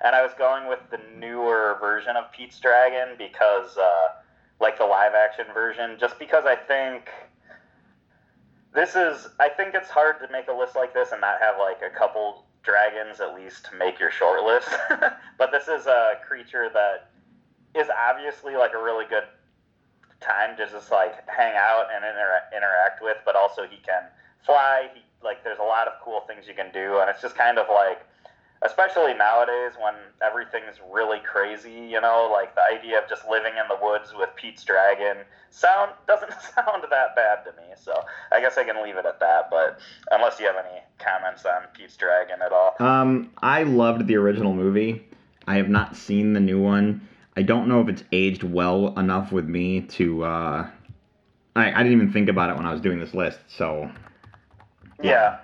and I was going with the newer version of Pete's Dragon because, uh, like the live action version, just because I think this is I think it's hard to make a list like this and not have like a couple dragons at least to make your short list. but this is a creature that is obviously like a really good time to just like hang out and inter- interact with, but also he can fly. He, like there's a lot of cool things you can do, and it's just kind of like, especially nowadays when everything's really crazy. You know, like the idea of just living in the woods with Pete's dragon sound doesn't sound that bad to me. So I guess I can leave it at that. But unless you have any comments on Pete's dragon at all. Um, I loved the original movie. I have not seen the new one. I don't know if it's aged well enough with me to. Uh, I, I didn't even think about it when I was doing this list. So Yeah.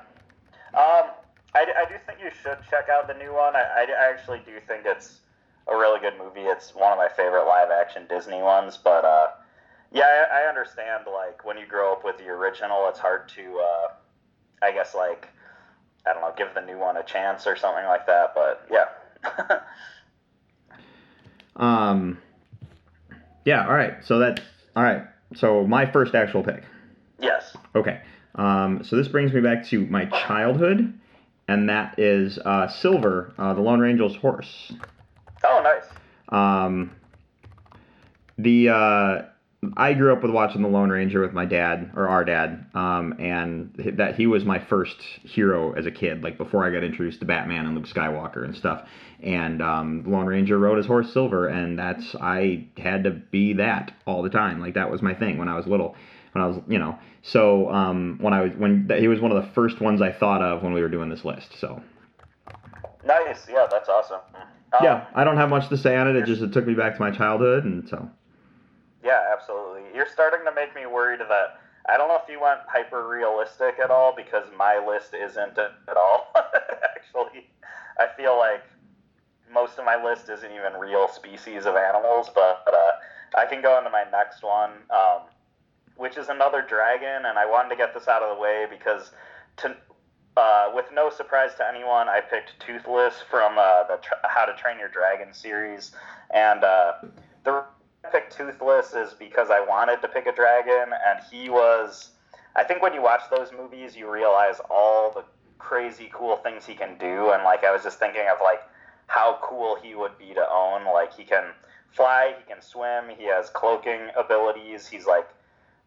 Um, I, I do think you should check out the new one. I, I, I actually do think it's a really good movie. It's one of my favorite live action Disney ones. But uh, yeah, I, I understand. Like when you grow up with the original, it's hard to, uh, I guess, like I don't know, give the new one a chance or something like that. But yeah. Um, yeah, all right. So that's all right. So my first actual pick. yes. Okay. Um, so this brings me back to my childhood, and that is uh, Silver, uh, the Lone Ranger's horse. Oh, nice. Um, the uh, I grew up with watching the Lone Ranger with my dad or our dad, um, and that he was my first hero as a kid. Like before I got introduced to Batman and Luke Skywalker and stuff. And um, the Lone Ranger rode his horse Silver, and that's I had to be that all the time. Like that was my thing when I was little. When I was, you know, so um, when I was when he was one of the first ones I thought of when we were doing this list. So Nice. Yeah, that's awesome. Um, yeah, I don't have much to say on it. It just it took me back to my childhood, and so. Yeah, absolutely. You're starting to make me worried that I don't know if you went hyper realistic at all because my list isn't at all. Actually, I feel like most of my list isn't even real species of animals, but uh, I can go into my next one, um, which is another dragon, and I wanted to get this out of the way because to. Uh, with no surprise to anyone, I picked Toothless from uh, the Tr- How to Train Your Dragon series, and uh, the I picked Toothless is because I wanted to pick a dragon, and he was. I think when you watch those movies, you realize all the crazy cool things he can do, and like I was just thinking of like how cool he would be to own. Like he can fly, he can swim, he has cloaking abilities. He's like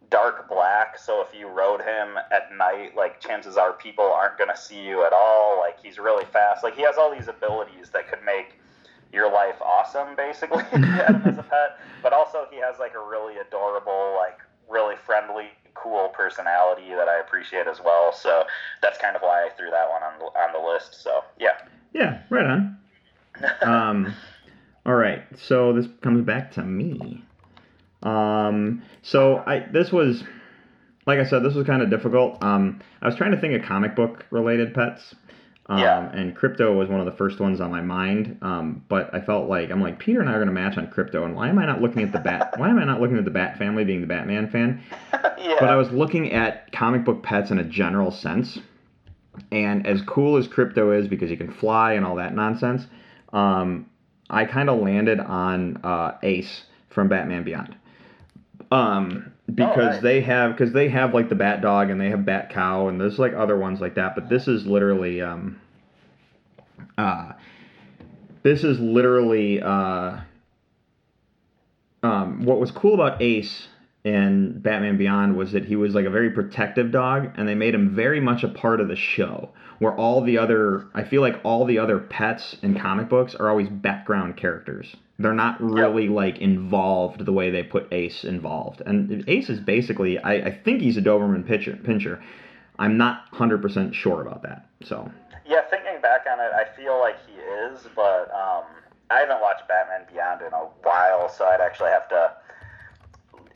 dark black, so if you rode him at night, like chances are people aren't gonna see you at all. Like he's really fast. Like he has all these abilities that could make your life awesome, basically, if you had him as a pet. But also, he has like a really adorable, like really friendly, cool personality that I appreciate as well. So that's kind of why I threw that one on the, on the list. So yeah, Yeah, right on. um, all right, so this comes back to me. Um, so I this was, like I said, this was kind of difficult. Um, I was trying to think of comic book related pets. Um, Yeah. And Krypto was one of the first ones on my mind. Um, but I felt like I'm like Peter and I are gonna match on Krypto, and why am I not looking at the Bat? why am I not looking at the Bat family, being the Batman fan? yeah. But I was looking at comic book pets in a general sense. And as cool as Krypto is because he can fly and all that nonsense, um, I kind of landed on uh, Ace from Batman Beyond. Um, because Oh, nice. they have because they have like the Bat Dog and they have Bat Cow and there's like other ones like that, but this is literally um, uh, this is literally uh, um, what was cool about Ace in Batman Beyond was that he was like a very protective dog, and they made him very much a part of the show. Where all the other, I feel like all the other pets in comic books are always background characters. They're not really like involved the way they put Ace involved. And Ace is basically, I, I think he's a Doberman pinscher. pinscher. I'm not 100% sure about that. So, Yeah, thinking back on it, I feel like he is, but um, I haven't watched Batman Beyond in a while, so I'd actually have to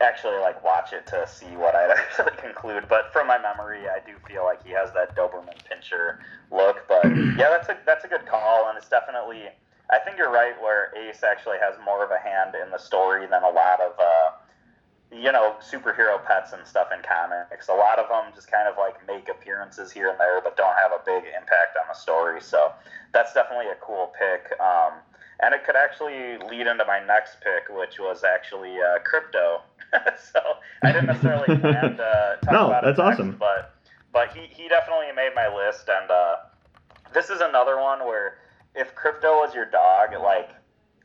actually like watch it to see what I'd actually conclude. But from my memory, I do feel like he has that Doberman pinscher look. But yeah, that's a that's a good call, and it's definitely. I think you're right where Ace actually has more of a hand in the story than a lot of. Uh, you know, superhero pets and stuff in comics. A lot of them just kind of like make appearances here and there, but don't have a big impact on the story. So that's definitely a cool pick. Um, and it could actually lead into my next pick, which was actually uh, Krypto. so I didn't necessarily plan to talk No, about it that's next, awesome. but but he, he definitely made my list. And uh, this is another one where if Krypto was your dog, like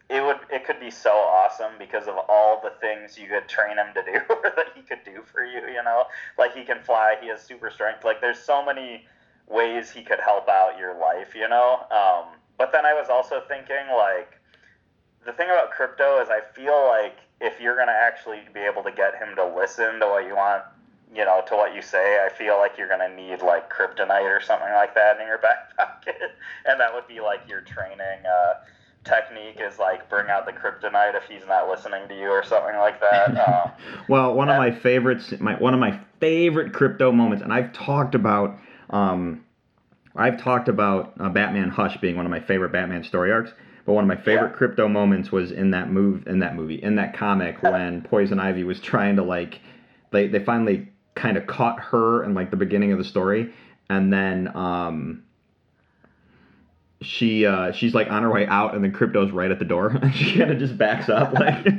it would it could be so awesome because of all the things you could train him to do or that he could do for you you know? Like he can fly he has super strength like there's so many ways he could help out your life you know? Um, but then i was also thinking like the thing about Krypto is i feel like if you're going to actually be able to get him to listen to what you want you know to what you say i feel like you're going to need like kryptonite or something like that in your back pocket and that would be like your training uh, technique is like bring out the kryptonite if he's not listening to you or something like that. Um, Well, one of my favorites, my one of my favorite Krypto moments, and I've talked about, um, I've talked about uh, Batman Hush being one of my favorite Batman story arcs. But one of my favorite Yeah. Krypto moments was in that move, in that movie, in that comic when Poison Ivy was trying to like, they they finally kind of caught her in like the beginning of the story, and then um, she uh, she's like on her way out, and then Krypto's right at the door, and she kind of just backs up like.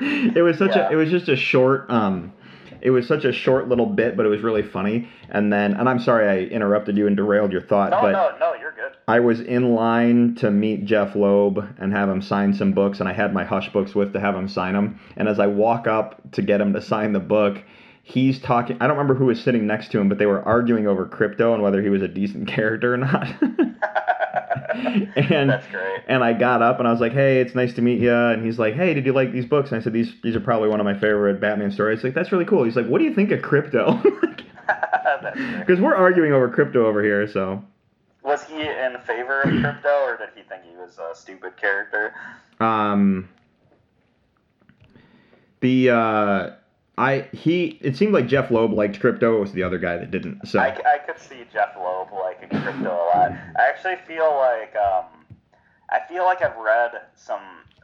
it was such Yeah. a it was just a short um it was such a short little bit but it was really funny and then and i'm sorry i interrupted you and derailed your thought no, but no, no, you're good. i was in line to meet jeph loeb and have him sign some books and i had my hush books with to have him sign them and as i walk up to get him to sign the book he's talking i don't remember who was sitting next to him but they were arguing over Krypto and whether he was a decent character or not and That's great. and I got up and I was like, "Hey, it's nice to meet you." And he's like, "Hey, did you like these books?" And I said, "These these are probably one of my favorite Batman stories." He's like, "That's really cool." He's like, "What do you think of Krypto?" Because we're arguing over Krypto over here. So, Was he in favor of Krypto, or did he think he was a stupid character? um, the uh, I he it seemed like Jeph Loeb liked Krypto. It was the other guy that didn't. So, I, I could see Jeph Loeb liking Krypto a lot. I actually feel like um, I feel like I've read some.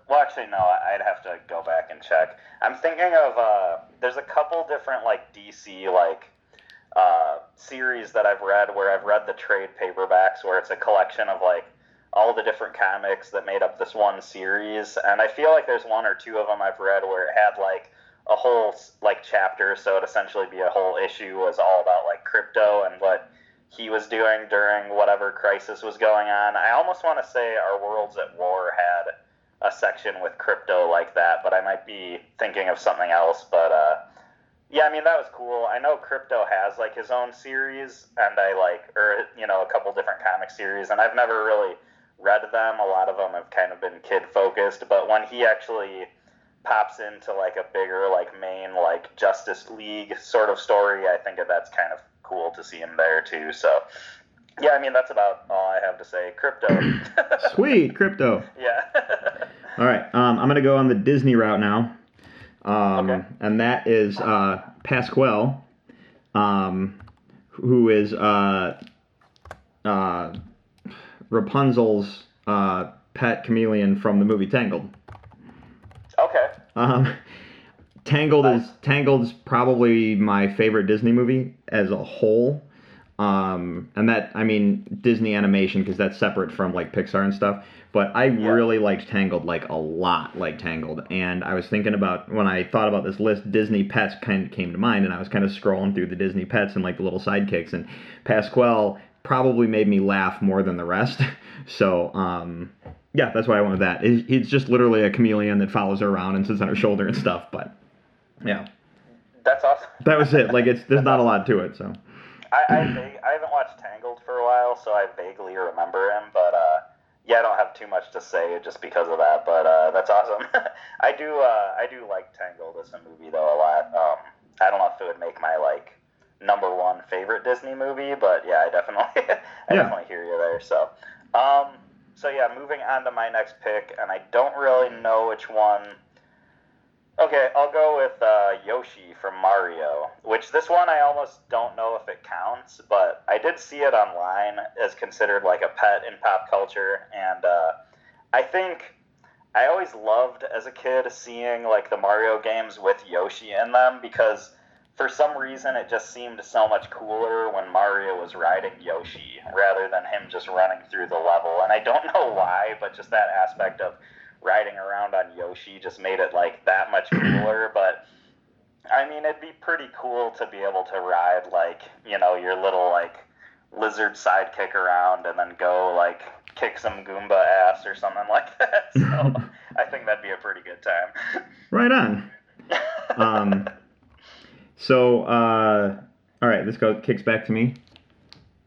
Well, actually, no. I'd have to go back and check. I'm thinking of uh, there's a couple different like DC like uh, series that I've read where I've read the trade paperbacks where it's a collection of like all the different comics that made up this one series, and I feel like there's one or two of them I've read where it had like a whole like chapter, so it'd essentially be a whole issue was all about like Krypto and what he was doing during whatever crisis was going on. I almost want to say Our Worlds at War had a section with Krypto like that, but I might be thinking of something else. But uh, yeah, I mean that was cool. I know Krypto has like his own series, and I like or you know a couple different comic series, and I've never really read them. A lot of them have kind of been kid focused, but when he actually pops into like a bigger like main like Justice League sort of story, I think that that's kind of cool to see him there too. So yeah, I mean that's about all I have to say. Krypto. sweet Krypto. yeah. All right, um, I'm gonna go on the Disney route now, um, Okay. and that is uh, Pasquale, um, who is uh, uh, Rapunzel's uh, pet chameleon from the movie Tangled. Um, Tangled is Tangled's probably my favorite Disney movie as a whole. Um, and that I mean Disney animation because that's separate from like Pixar and stuff. But I Yeah. really liked Tangled like a lot, like Tangled. And I was thinking about when I thought about this list, Disney pets kind of came to mind, and I was kind of scrolling through the Disney pets and like the little sidekicks, and Pasquale probably made me laugh more than the rest. so um, yeah, that's why I wanted that. It's just literally a chameleon that follows her around and sits on her shoulder and stuff. But yeah, That's awesome. that was it. Like it's there's not a lot to it. So I I, I haven't watched Tangled for a while, so I vaguely remember him, but uh, yeah, I don't have too much to say just because of that. But uh, that's awesome. I do uh, I do like Tangled as a movie though a lot. Um, I don't know if it would make my like number one favorite Disney movie, but yeah, I definitely I Yeah. definitely hear you there. So um, so yeah, moving on to my next pick, and I don't really know which one. Okay, I'll go with uh, Yoshi from Mario, which this one I almost don't know if it counts, but I did see it online as considered like a pet in pop culture, and uh, I think I always loved as a kid seeing like the Mario games with Yoshi in them because for some reason it just seemed so much cooler when Mario was riding Yoshi rather than him just running through the level, and I don't know why, but just that aspect of riding around on Yoshi just made it like that much cooler. But I mean, it'd be pretty cool to be able to ride like you know your little like lizard sidekick around and then go like kick some Goomba ass or something like that. So I think that'd be a pretty good time. right on. Um, so uh, all right, this goes kicks back to me.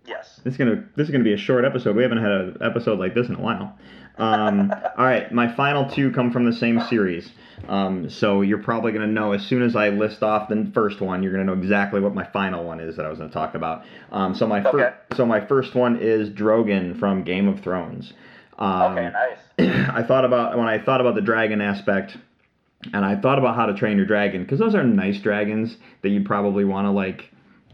yes. This is gonna this is gonna be a short episode. We haven't had an episode like this in a while. Um, all right, my final two come from the same series. Um, so you're probably gonna know as soon as I list off the first one, you're gonna know exactly what my final one is that I was gonna talk about. Um, so my Okay. fir- so my first one is Drogon from Game of Thrones. Um, Okay, nice. I thought about when I thought about the dragon aspect, and I thought about how to train your dragon because those are nice dragons that you probably want to like,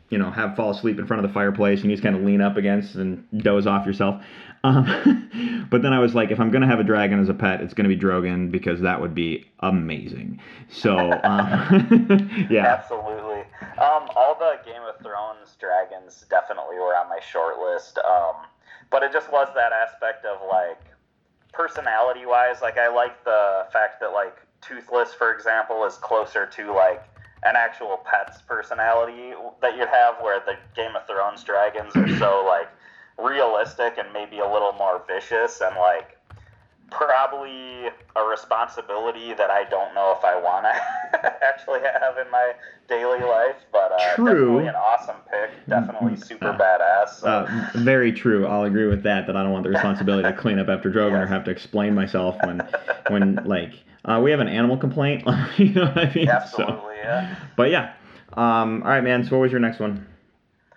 you know, have fall asleep in front of the fireplace and you just kind of lean up against and doze off yourself. Um, but then I was like, if I'm gonna have a dragon as a pet, it's gonna be Drogon because that would be amazing. So um, yeah, Absolutely. Um, all the Game of Thrones dragons definitely were on my short list. Um, but it just was that aspect of like personality wise. Like I like the fact that like Toothless, for example, is closer to like an actual pet's personality that you'd have, where the Game of Thrones dragons are so like realistic and maybe a little more vicious and like probably a responsibility that I don't know if I want to actually have in my daily life, but uh, True. definitely an awesome pick. Definitely super badass. So. uh, very true. I'll agree with that. That I don't want the responsibility to clean up after Drogon or have to explain myself when when like uh, we have an animal complaint. you know what I mean? So- Absolutely, yeah. But yeah. Um, all right, man. So what was your next one?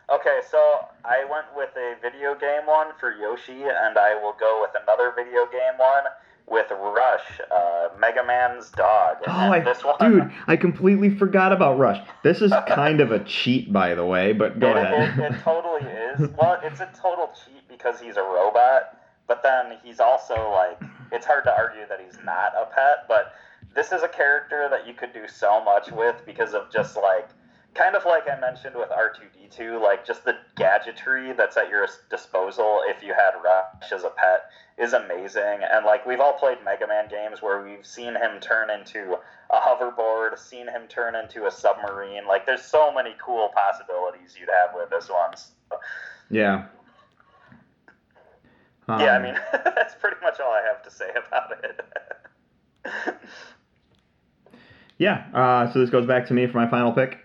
Okay, so I went with a video game one for Yoshi, and I will go with another video game one with Rush, uh, Mega Man's dog. Oh, I, this one, dude, I completely forgot about Rush. This is kind of a cheat, by the way. But go it, ahead. It, it totally is. Well, it's a total cheat because he's a robot, but then he's also like, it's hard to argue that he's not a pet, but this is a character that you could do so much with because of just like, kind of like I mentioned with R2D2, like just the gadgetry that's at your disposal if you had Rush as a pet is amazing. And like we've all played Mega Man games where we've seen him turn into a hoverboard, seen him turn into a submarine. Like there's so many cool possibilities you'd have with this one. So, yeah. yeah, I Um, mean that's pretty much all I have to say about it. Yeah. Uh, so this goes back to me for my final pick.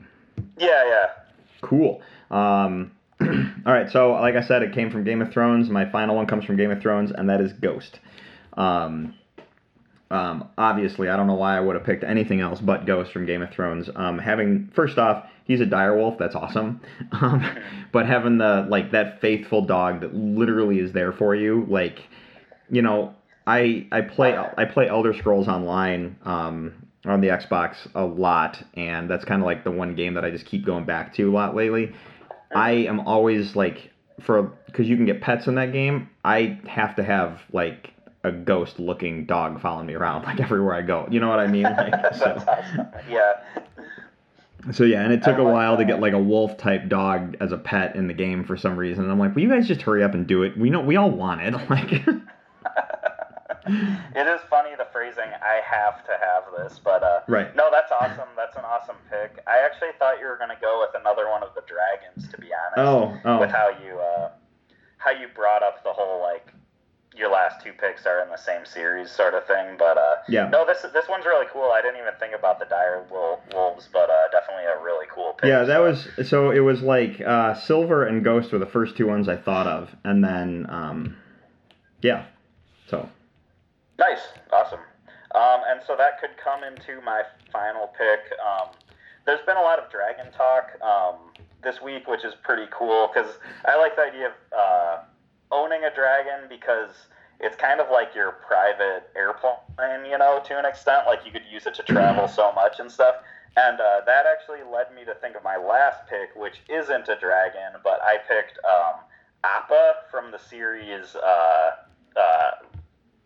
Yeah, yeah. Cool. Um, all right. So, like I said, it came from Game of Thrones. My final one comes from Game of Thrones, and that is Ghost. Um, um, obviously, I don't know why I would have picked anything else but Ghost from Game of Thrones. Um, having first off, he's a direwolf. That's awesome. Um, but having the like that faithful dog that literally is there for you, like, you know, I I play I play Elder Scrolls Online um, on the Xbox a lot, and that's kind of like the one game that I just keep going back to a lot lately. I am always like for because you can get pets in that game. I have to have like a ghost looking dog following me around like everywhere I go. You know what I mean? Like, so. Yeah. so yeah, and it took a like while to get like a wolf type dog as a pet in the game for some reason. And I'm like, will you guys just hurry up and do it? We know we all want it. Like, It is funny the phrasing. I have to have this, but uh, Right. No, that's awesome. That's an awesome pick. I actually thought you were gonna go with another one of the dragons, to be honest. oh, oh, With how you uh, how you brought up the whole like your last two picks are in the same series sort of thing, but uh, yeah. no, this this one's really cool. I didn't even think about the dire wolves, but uh, definitely a really cool pick. Yeah, that was so. It was like uh, Silver and Ghost were the first two ones I thought of, and then um, yeah. So Nice, awesome. Um, and so that could come into my final pick. Um, there's been a lot of dragon talk um, this week, which is pretty cool because I like the idea of uh, owning a dragon because it's kind of like your private airplane, you know, to an extent. Like you could use it to travel so much and stuff. And uh, that actually led me to think of my last pick, which isn't a dragon, but I picked um, Appa from the series uh, uh,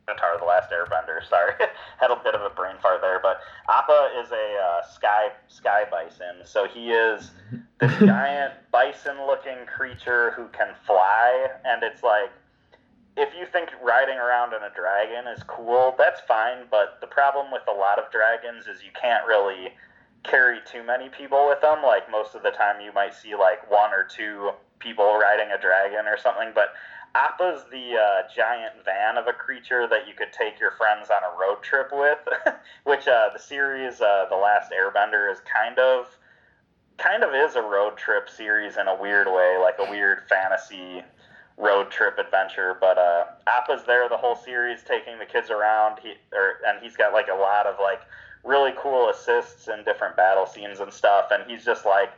Avatar: The Last Airbender. Sorry, had a bit of a brain fart there, but Appa is a uh, sky sky bison. So he is this giant bison-looking creature who can fly, and it's like if you think riding around in a dragon is cool, that's fine. But the problem with a lot of dragons is you can't really carry too many people with them. Like most of the time, you might see like one or two people riding a dragon or something. But Appa's the uh, giant van of a creature that you could take your friends on a road trip with, which uh, the series uh, The Last Airbender is kind of kind of is a road trip series in a weird way, like a weird fantasy road trip adventure. But uh, Appa's there the whole series, taking the kids around. He or and he's got like a lot of like really cool assists in different battle scenes and stuff. And he's just like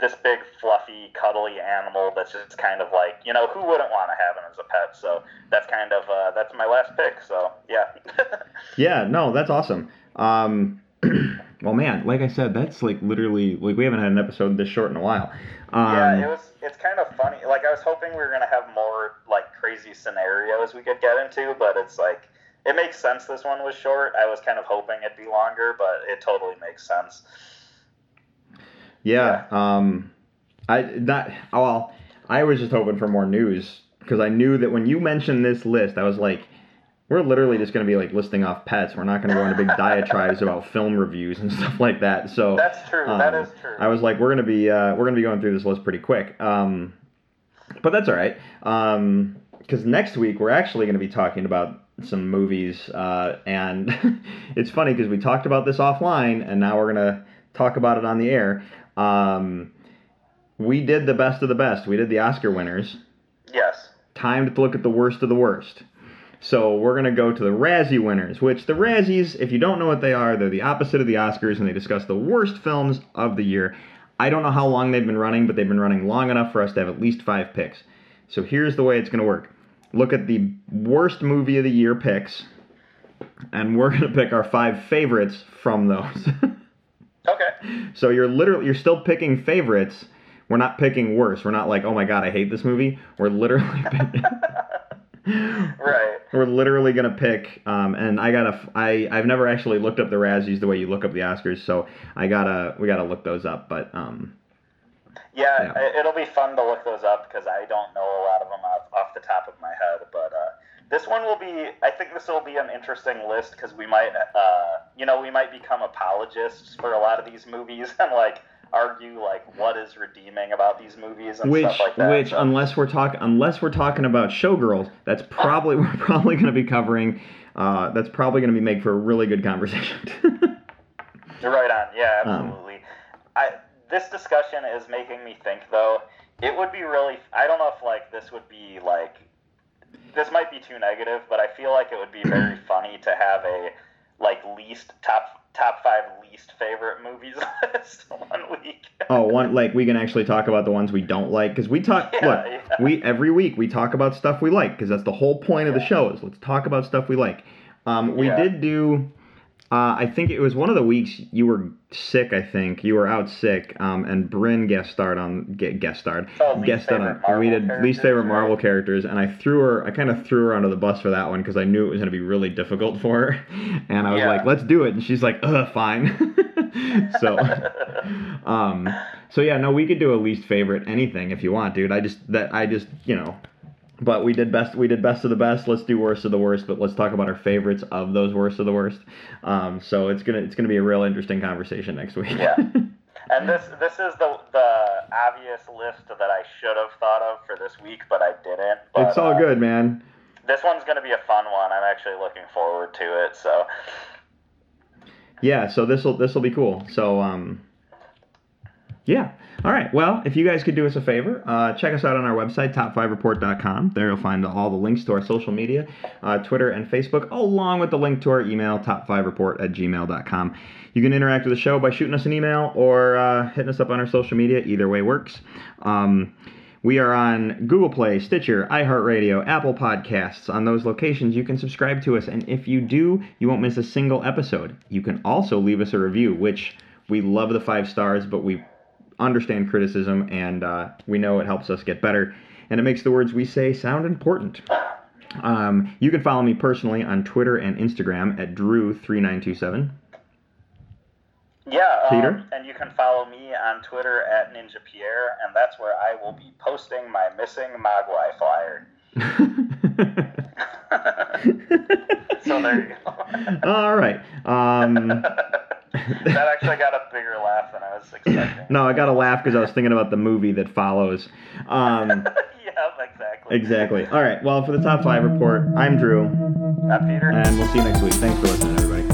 this big fluffy cuddly animal that's just kind of like you know who wouldn't want to have him as a pet so that's kind of uh, that's my last pick so yeah yeah, no, that's awesome. Um, well, man, like I said, that's like literally like we haven't had an episode this short in a while. Um, yeah it was it's kind of funny like i was hoping we were going to have more like crazy scenarios we could get into but it's like it makes sense this one was short i was kind of hoping it'd be longer but it totally makes sense Yeah. Um, I that oh, well, I was just hoping for more news because I knew that when you mentioned this list, I was like, we're literally just going to be like listing off pets. We're not going to go into big diatribes about film reviews and stuff like that. So that's true that um, is true I was like, we're going to be uh, we're going to be going through this list pretty quick. Um, but that's all right. Um, because next week we're actually going to be talking about some movies, uh, and it's funny because we talked about this offline, and now we're gonna talk about it on the air. Um, we did the best of the best. We did the Oscar winners. yes Time to look at the worst of the worst. So we're gonna go to the Razzie winners, which the Razzies, if you don't know what they are, they're the opposite of the Oscars, and they discuss the worst films of the year. I don't know how long they've been running, but they've been running long enough for us to have at least five picks. So here's the way it's gonna work. Look at the worst movie of the year picks, and we're gonna pick our five favorites from those. okay so you're literally you're still picking favorites. We're not picking worse. We're not like, oh my god, I hate this movie. We're literally picking. right We're literally gonna pick, um, and I gotta, I, I've never actually looked up the Razzies the way you look up the Oscars, so I gotta, we gotta look those up. But um, Yeah, Yeah. it'll be fun to look those up because I don't know a lot of them off, off the top of my head. But uh, this one will be, I think this will be an interesting list because we might, uh, you know, we might become apologists for a lot of these movies and like argue like what is redeeming about these movies and which, stuff like that. which, So- unless we're talking, unless we're talking about Showgirls, that's probably we're probably gonna be covering. Uh, that's probably gonna be make for a really good conversation. You're right on. Yeah, Um, absolutely. I this discussion is making me think though. It would be really. I don't know if like this would be like. This might be too negative, but I feel like it would be very funny to have a like least top top five least favorite movies list one week. oh, one like we can actually talk about the ones we don't like because we talk. Yeah, look, yeah. we every week we talk about stuff we like because that's the whole point of the show is let's talk about stuff we like. Um, we Yeah. did do Uh, I think it was one of the weeks you were sick. I think you were out sick, um, and Bryn guest starred on guest starred Oh, guest starred on. We did least favorite right? Marvel characters, and I threw her. I kind of threw her under the bus for that one because I knew it was going to be really difficult for her, and I was Yeah. like, "Let's do it," and she's like, "Ugh, fine." so, um, so yeah, no, we could do a least favorite anything if you want, dude. I just that I just you know but we did best we did best of the best let's do worst of the worst but let's talk about our favorites of those worst of the worst um, so it's gonna it's gonna be a real interesting conversation next week Yeah. And this this is the the obvious list that I should have thought of for this week, but I didn't. But, it's all uh, good man This one's gonna be a fun one. I'm actually looking forward to it. So yeah so this will this will be cool so um yeah all right well if you guys could do us a favor uh, check us out on our website top5report.com there you'll find all the links to our social media uh, twitter and facebook along with the link to our email top5report at gmail.com you can interact with the show by shooting us an email or uh, hitting us up on our social media either way works um, we are on Google Play, Stitcher, iHeartRadio, Apple Podcasts. On those locations, you can subscribe to us. And if you do, you won't miss a single episode. You can also leave us a review, which we love the five stars, but we understand criticism and uh, we know it helps us get better. And it makes the words we say sound important. Um, you can follow me personally on Twitter and Instagram at Drew3927. yeah, Peter? um, and you can follow me on Twitter at Ninja Pierre, and that's where I will be posting my missing Mogwai flyer. So there you go. All right. Um, that actually got a bigger laugh than I was expecting. no, I got a laugh because I was thinking about the movie that follows. Um, yeah, exactly. exactly. All right. Well, for the top five report, I'm Drew, I'm Peter. and we'll see you next week. Thanks for listening, everybody.